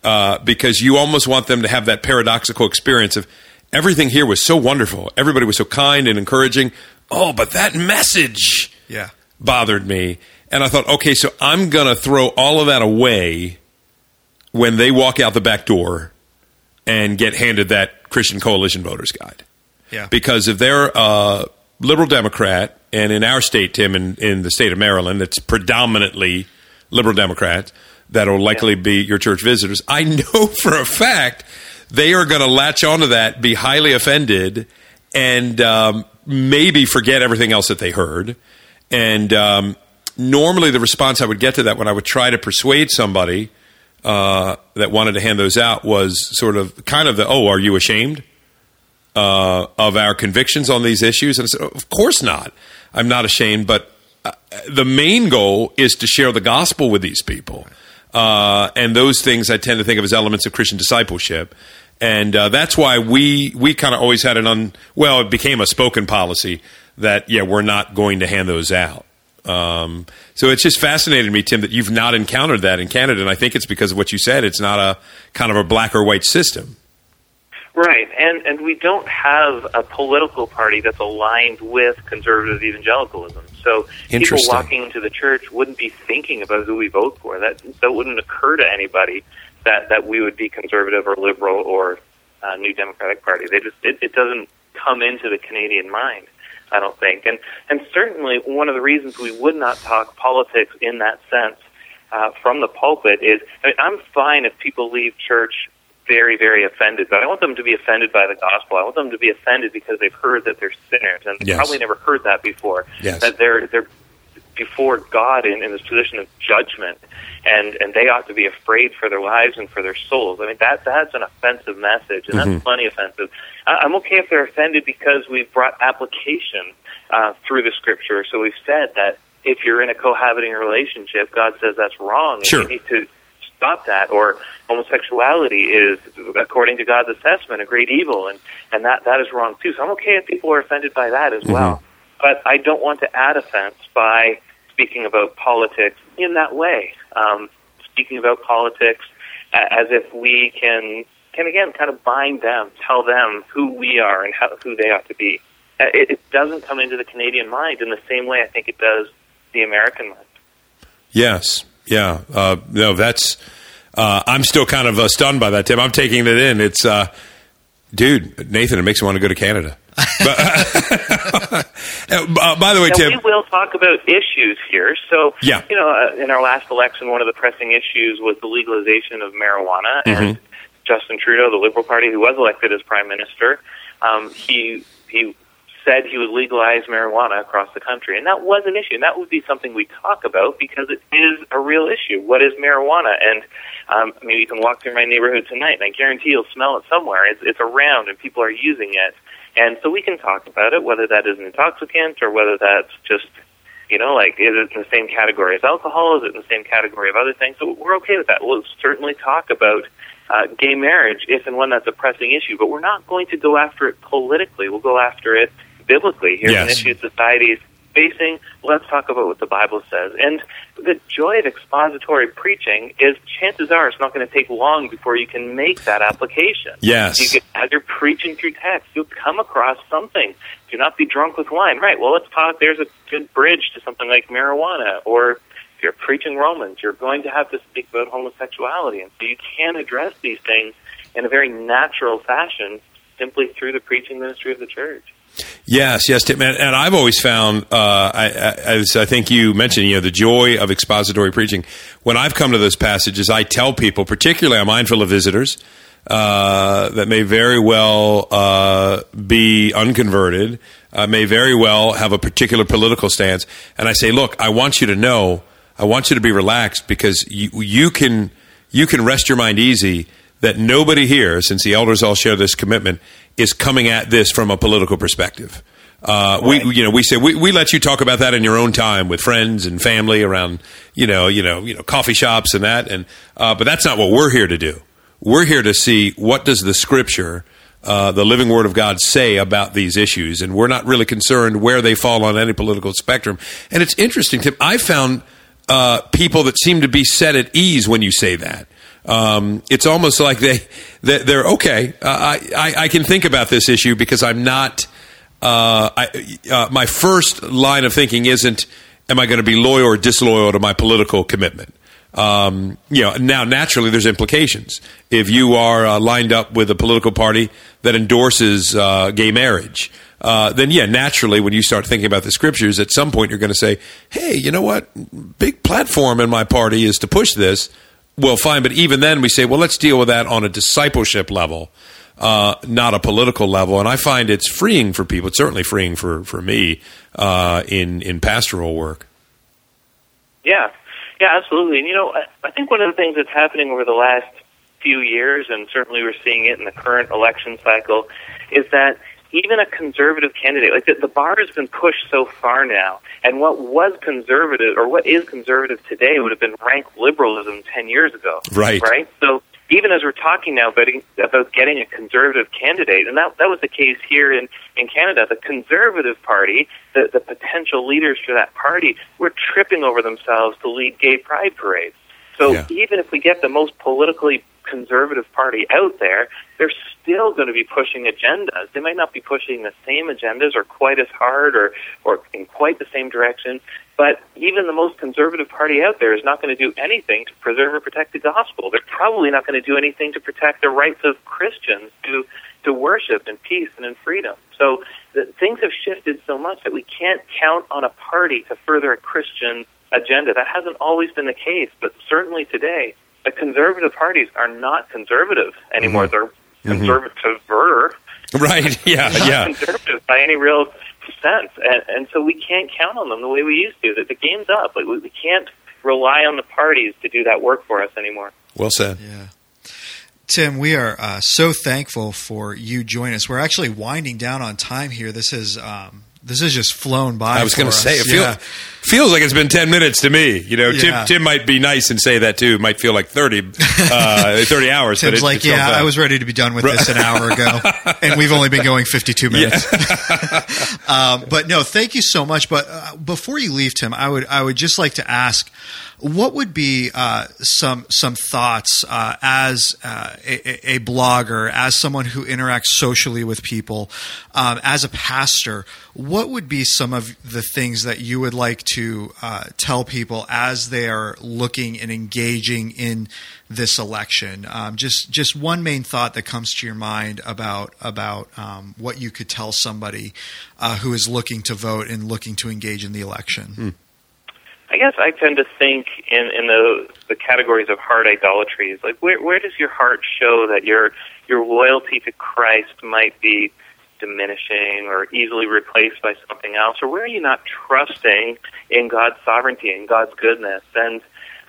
uh, because you almost want them to have that paradoxical experience of everything here was so wonderful. Everybody was so kind and encouraging. Oh, but that message Yeah. bothered me. And I thought, okay, so I'm going to throw all of that away when they walk out the back door and get handed that Christian Coalition Voters Guide. Yeah. Because if they're a liberal Democrat, and in our state, Tim, in, in the state of Maryland, it's predominantly liberal Democrats that'll likely be your church visitors. I know for a fact they are going to latch onto that, be highly offended, and um, maybe forget everything else that they heard. And um, normally, the response I would get to that when I would try to persuade somebody uh, that wanted to hand those out was sort of kind of the, oh, are you ashamed? uh, of our convictions on these issues? And I said, of course not. I'm not ashamed, but uh, the main goal is to share the gospel with these people. Uh, and those things I tend to think of as elements of Christian discipleship. And uh, that's why we, we kind of always had an un, well, it became a spoken policy that, yeah, we're not going to hand those out. Um, so it's just fascinated me, Tim, that you've not encountered that in Canada. And I think it's because of what you said. It's not a kind of a black or white system. Right, and and we don't have a political party that's aligned with conservative evangelicalism. So people walking into the church wouldn't be thinking about who we vote for. That that wouldn't occur to anybody that that we would be conservative or liberal or uh, New Democratic Party. They just it, it doesn't come into the Canadian mind. I don't think, and and certainly one of the reasons we would not talk politics in that sense uh, from the pulpit is I mean, I'm fine if people leave church very, very offended, but I want them to be offended by the gospel. I want them to be offended because they've heard that they're sinners, and Yes. probably never heard that before. Yes. That they're they're before God in, in this position of judgment, and and they ought to be afraid for their lives and for their souls. I mean that that's an offensive message, and that's plenty offensive. I, I'm okay if they're offended because we've brought application uh, through the Scripture. So we've said that if you're in a cohabiting relationship, God says that's wrong. and Sure. You need to stop that. Or homosexuality is, according to God's assessment, a great evil, and and that that is wrong too. So I'm okay if people are offended by that as well. But I don't want to add offense by speaking about politics in that way. Um, speaking about politics as if we can can again kind of bind them, tell them who we are and how, who they ought to be. Uh, It, it doesn't come into the Canadian mind in the same way I think it does the American mind. Yes. Yeah. Uh, no, that's. Uh, I'm still kind of uh, stunned by that, Tim. I'm taking it in. It's, uh, dude, Nathan. It makes me want to go to Canada. But, uh, by the way, Now, Tim. we will talk about issues here. So, Yeah. you know, uh, in our last election, one of the pressing issues was the legalization of marijuana. Mm-hmm. And Justin Trudeau, the Liberal Party, who was elected as Prime Minister, um, he he said he would legalize marijuana across the country, and that was an issue. And that would be something we talk about because it is a real issue. What is marijuana? And um, I mean, you can walk through my neighborhood tonight, and I guarantee you'll smell it somewhere. It's, it's around, and people are using it. And so we can talk about it, whether that is an intoxicant or whether that's just, you know, like, is it in the same category as alcohol? Is it in the same category of other things? So we're okay with that. We'll certainly talk about uh, gay marriage if and when that's a pressing issue, but we're not going to go after it politically. We'll go after it biblically. Here's an issue society is facing. Let's talk about what the Bible says. And the joy of expository preaching is chances are it's not going to take long before you can make that application. Yes. You can, as you're preaching through text, you'll come across something. Do not be drunk with wine. Right. Well, let's talk. There's a good bridge to something like marijuana. Or if you're preaching Romans, you're going to have to speak about homosexuality. And so you can address these things in a very natural fashion simply through the preaching ministry of the church. Yes, yes, Tim. And, and I've always found, uh, I, I, as I think you mentioned, you know, the joy of expository preaching. When I've come to those passages, I tell people, particularly I'm mindful of visitors uh, that may very well uh, be unconverted, uh, may very well have a particular political stance, and I say, look, I want you to know, I want you to be relaxed because you, you can you can rest your mind easy that nobody here, since the elders all share this commitment, is coming at this from a political perspective. Uh, We, you know, we say we, we let you talk about that in your own time with friends and family around, you know, you know, you know, coffee shops and that. And uh, but that's not what we're here to do. We're here to see what does the Scripture uh, the living Word of God say about these issues, and we're not really concerned where they fall on any political spectrum. And it's interesting, Tim. I found uh, people that seem to be set at ease when you say that. Um, it's almost like they they're okay. Uh, I, I can think about this issue because I'm not. Uh, I, uh, my first line of thinking isn't, "Am I going to be loyal or disloyal to my political commitment?" Um, you know, now naturally there's implications. If you are uh, lined up with a political party that endorses uh, gay marriage, uh, then yeah, naturally when you start thinking about the scriptures, at some point you're going to say, "Hey, you know what? Big platform in my party is to push this." Well, fine, but even then we say, "Well, let's deal with that on a discipleship level." Uh, not a political level, and I find it's freeing for people. It's certainly freeing for for me uh, in in pastoral work. Yeah, yeah, absolutely. And you know, I, I think one of the things that's happening over the last few years, and certainly we're seeing it in the current election cycle, is that even a conservative candidate, like the, the bar has been pushed so far now, and what was conservative or what is conservative today would have been rank liberalism ten years ago. Right. Right. So even as we're talking now about, about getting a conservative candidate, and that, that was the case here in, in Canada, the Conservative Party, the, the potential leaders for that party, were tripping over themselves to lead gay pride parades. So Yeah. even if we get the most politically conservative party out there, they're still going to be pushing agendas. They might not be pushing the same agendas or quite as hard or, or in quite the same direction, but even the most conservative party out there is not going to do anything to preserve or protect the gospel. They're probably not going to do anything to protect the rights of Christians to to worship in peace and in freedom. So the, things have shifted so much that we can't count on a party to further a Christian agenda. That hasn't always been the case, but certainly today, the conservative parties are not conservative anymore. They're conservative Right? Yeah. not Yeah. conservative by any real sense, and, and so we can't count on them the way we used to. That the game's up. Like, we, we can't rely on the parties to do that work for us anymore. Well said. Yeah. Tim, we are uh, so thankful for you joining us. We're actually winding down on time here. This is um, this has just flown by. I was going to say, it feel, yeah. feels like it's been 10 minutes to me. You know, Yeah. Tim, Tim might be nice and say that too. It might feel like 30, uh, 30 hours. but Tim's it- like, yeah. I was ready to be done with this an hour ago, and we've only been going 52 minutes. um, but no, thank you so much. But uh, before you leave, Tim, I would I would just like to ask, what would be uh, some some thoughts uh, as uh, a, a blogger, as someone who interacts socially with people, um, as a pastor? What would be some of the things that you would like to uh, tell people as they are looking and engaging in this election? Um, just just one main thought that comes to your mind about about um, what you could tell somebody uh, who is looking to vote and looking to engage in the election. I guess I tend to think in, in the the categories of heart idolatries. Like where where does your heart show that your your loyalty to Christ might be diminishing or easily replaced by something else, or where are you not trusting in God's sovereignty and God's goodness? And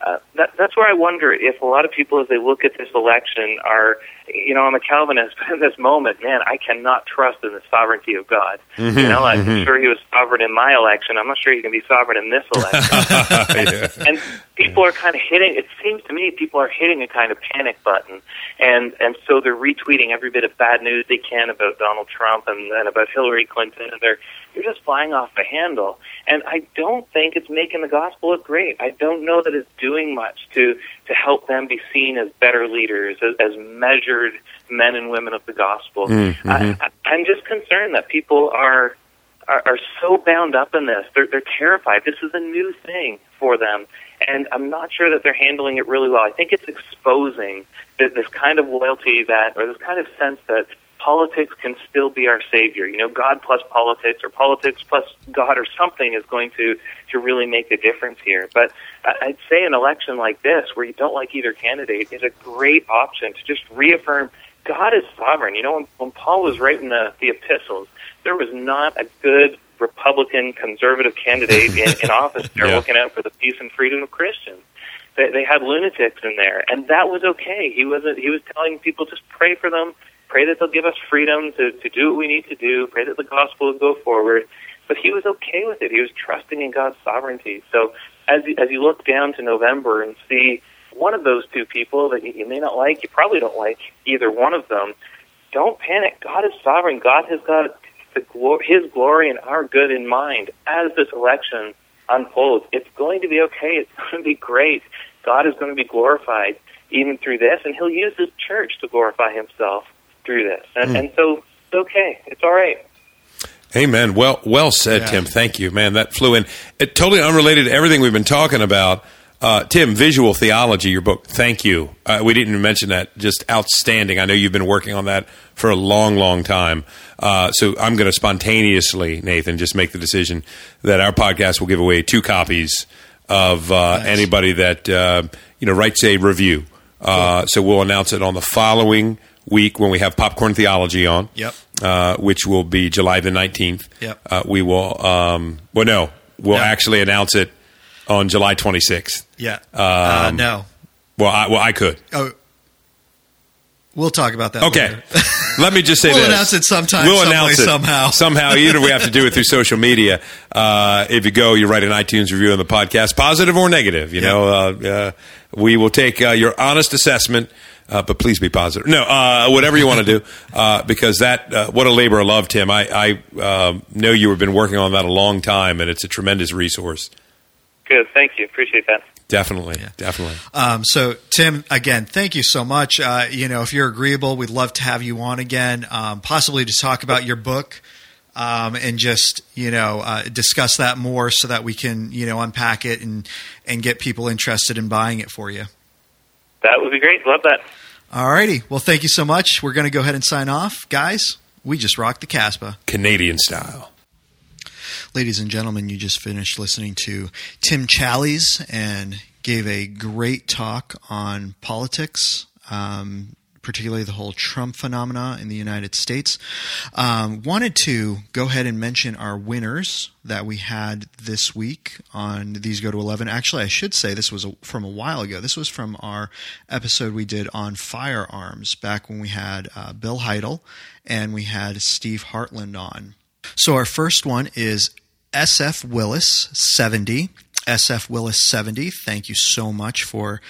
uh, that, that's where I wonder if a lot of people, as they look at this election, are, you know, I'm a Calvinist, but in this moment, man, I cannot trust in the sovereignty of God. Mm-hmm, you know, I'm mm-hmm. sure He was sovereign in my election. I'm not sure He can be sovereign in this election and people are kind of hitting. It seems to me people are hitting a kind of panic button, and and so they're retweeting every bit of bad news they can about Donald Trump and, and about Hillary Clinton, and they're they're just flying off the handle. And I don't think it's making the gospel look great. I don't know that it's doing much to to help them be seen as better leaders, as, as measured men and women of the gospel. Mm, I, I, mm-hmm. I'm just concerned that people are are, are so bound up in this. They're, they're terrified. This is a new thing for them. And I'm not sure that they're handling it really well. I think it's exposing this kind of loyalty that, or this kind of sense that politics can still be our savior. You know, God plus politics, or politics plus God, or something is going to to really make a difference here. But I- I'd say an election like this, where you don't like either candidate, is a great option to just reaffirm God is sovereign. You know, when, when Paul was writing the, the epistles, there was not a good Republican conservative candidate in, in office there Yeah. looking out for the peace and freedom of Christians. They, they had lunatics in there, and that was okay. He wasn't. He was telling people just pray for them, pray that they'll give us freedom to, to do what we need to do, pray that the gospel will go forward. But he was okay with it. He was trusting in God's sovereignty. So as you, as you look down to November and see one of those two people that you, you may not like, you probably don't like either one of them. don't panic. God is sovereign. God has got the glo- His glory and our good in mind as this election unfolds. It's going to be okay. It's going to be great. God is going to be glorified even through this, and He'll use His church to glorify Himself through this. And, Mm. and so it's okay. It's all right. Amen. Well, well said, Yeah. Tim. Thank you, man. That flew in. It totally unrelated to everything we've been talking about. Uh, Tim, visual theology, your book. Thank you. Uh, we didn't even mention that. Just outstanding. I know you've been working on that for a long, long time. Uh, so I'm going to spontaneously, Nathan, just make the decision that our podcast will give away two copies of uh, anybody that uh, you know writes a review. Uh, so we'll announce it on the following week when we have Popcorn Theology on. Yep. Uh, which will be July the 19th. Yep. Uh, we will, um, well, no, we'll No. actually announce it on July 26th. Yeah. uh, Um, no. Well, I, well, I could. Oh, we'll talk about that. Okay. later. Let me just say We'll this. announce it sometime, We'll some way, announce it somehow. Somehow, either we have to do it through social media. Uh, if you go, you write an iTunes review on the podcast, positive or negative. You Yeah. know, uh, uh, we will take uh, your honest assessment. Uh, but please be positive. No, uh, whatever you want to do, uh, because that uh, what a labor of love, Tim. I, I um know you have been working on that a long time, and it's a tremendous resource. Good. Thank you. Appreciate that. Definitely, definitely. Um, so, Tim, again, thank you so much. Uh, you know, if you're agreeable, we'd love to have you on again, um, possibly to talk about your book um, and just you know uh, discuss that more, so that we can you know unpack it and and get people interested in buying it for you. That would be great. Love that. All righty. well, thank you so much. We're going to go ahead and sign off, guys. We just rocked the Casbah. Canadian style. Ladies and gentlemen, you just finished listening to Tim Challies and gave a great talk on politics, um, particularly the whole Trump phenomena in the United States. Um, wanted to go ahead and mention our winners that we had this week on These Go to 11. Actually, I should say this was from a while ago. This was from our episode we did on firearms back when we had uh, Bill Heidel and we had Steve Hartland on. So our first one is SF Willis 70. SF Willis 70. Thank you so much for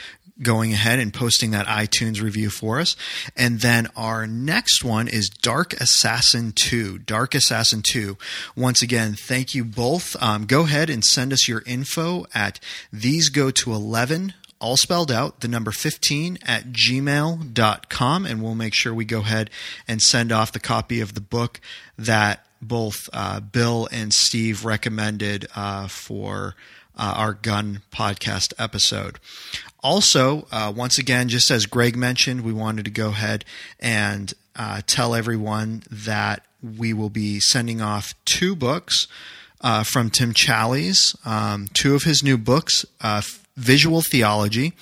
going ahead and posting that iTunes review for us. And then our next one is Dark Assassin 2. Dark Assassin 2. Once again, thank you both. Um, go ahead and send us your info at these go to 11 all spelled out, the number 15 at gmail.com, and we'll make sure we go ahead and send off the copy of the book that both uh, Bill and Steve recommended uh, for uh, our gun podcast episode. Also, uh, once again, just as Greg mentioned, we wanted to go ahead and uh, tell everyone that we will be sending off two books uh, from Tim Challies, um, two of his new books, uh, Visual Theology.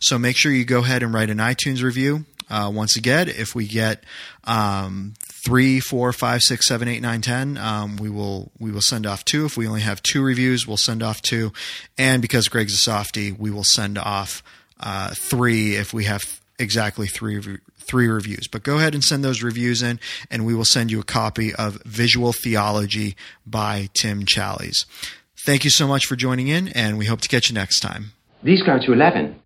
So make sure you go ahead and write an iTunes review. Uh, once again, if we get um, three, four, five, six, seven, eight, nine, ten, um, we will we will send off two. If we only have two reviews, we'll send off two. And because Greg's a softy, we will send off uh, three if we have exactly three three reviews. But go ahead and send those reviews in, and we will send you a copy of Visual Theology by Tim Challies. Thank you so much for joining in, and we hope to catch you next time. These go to 11.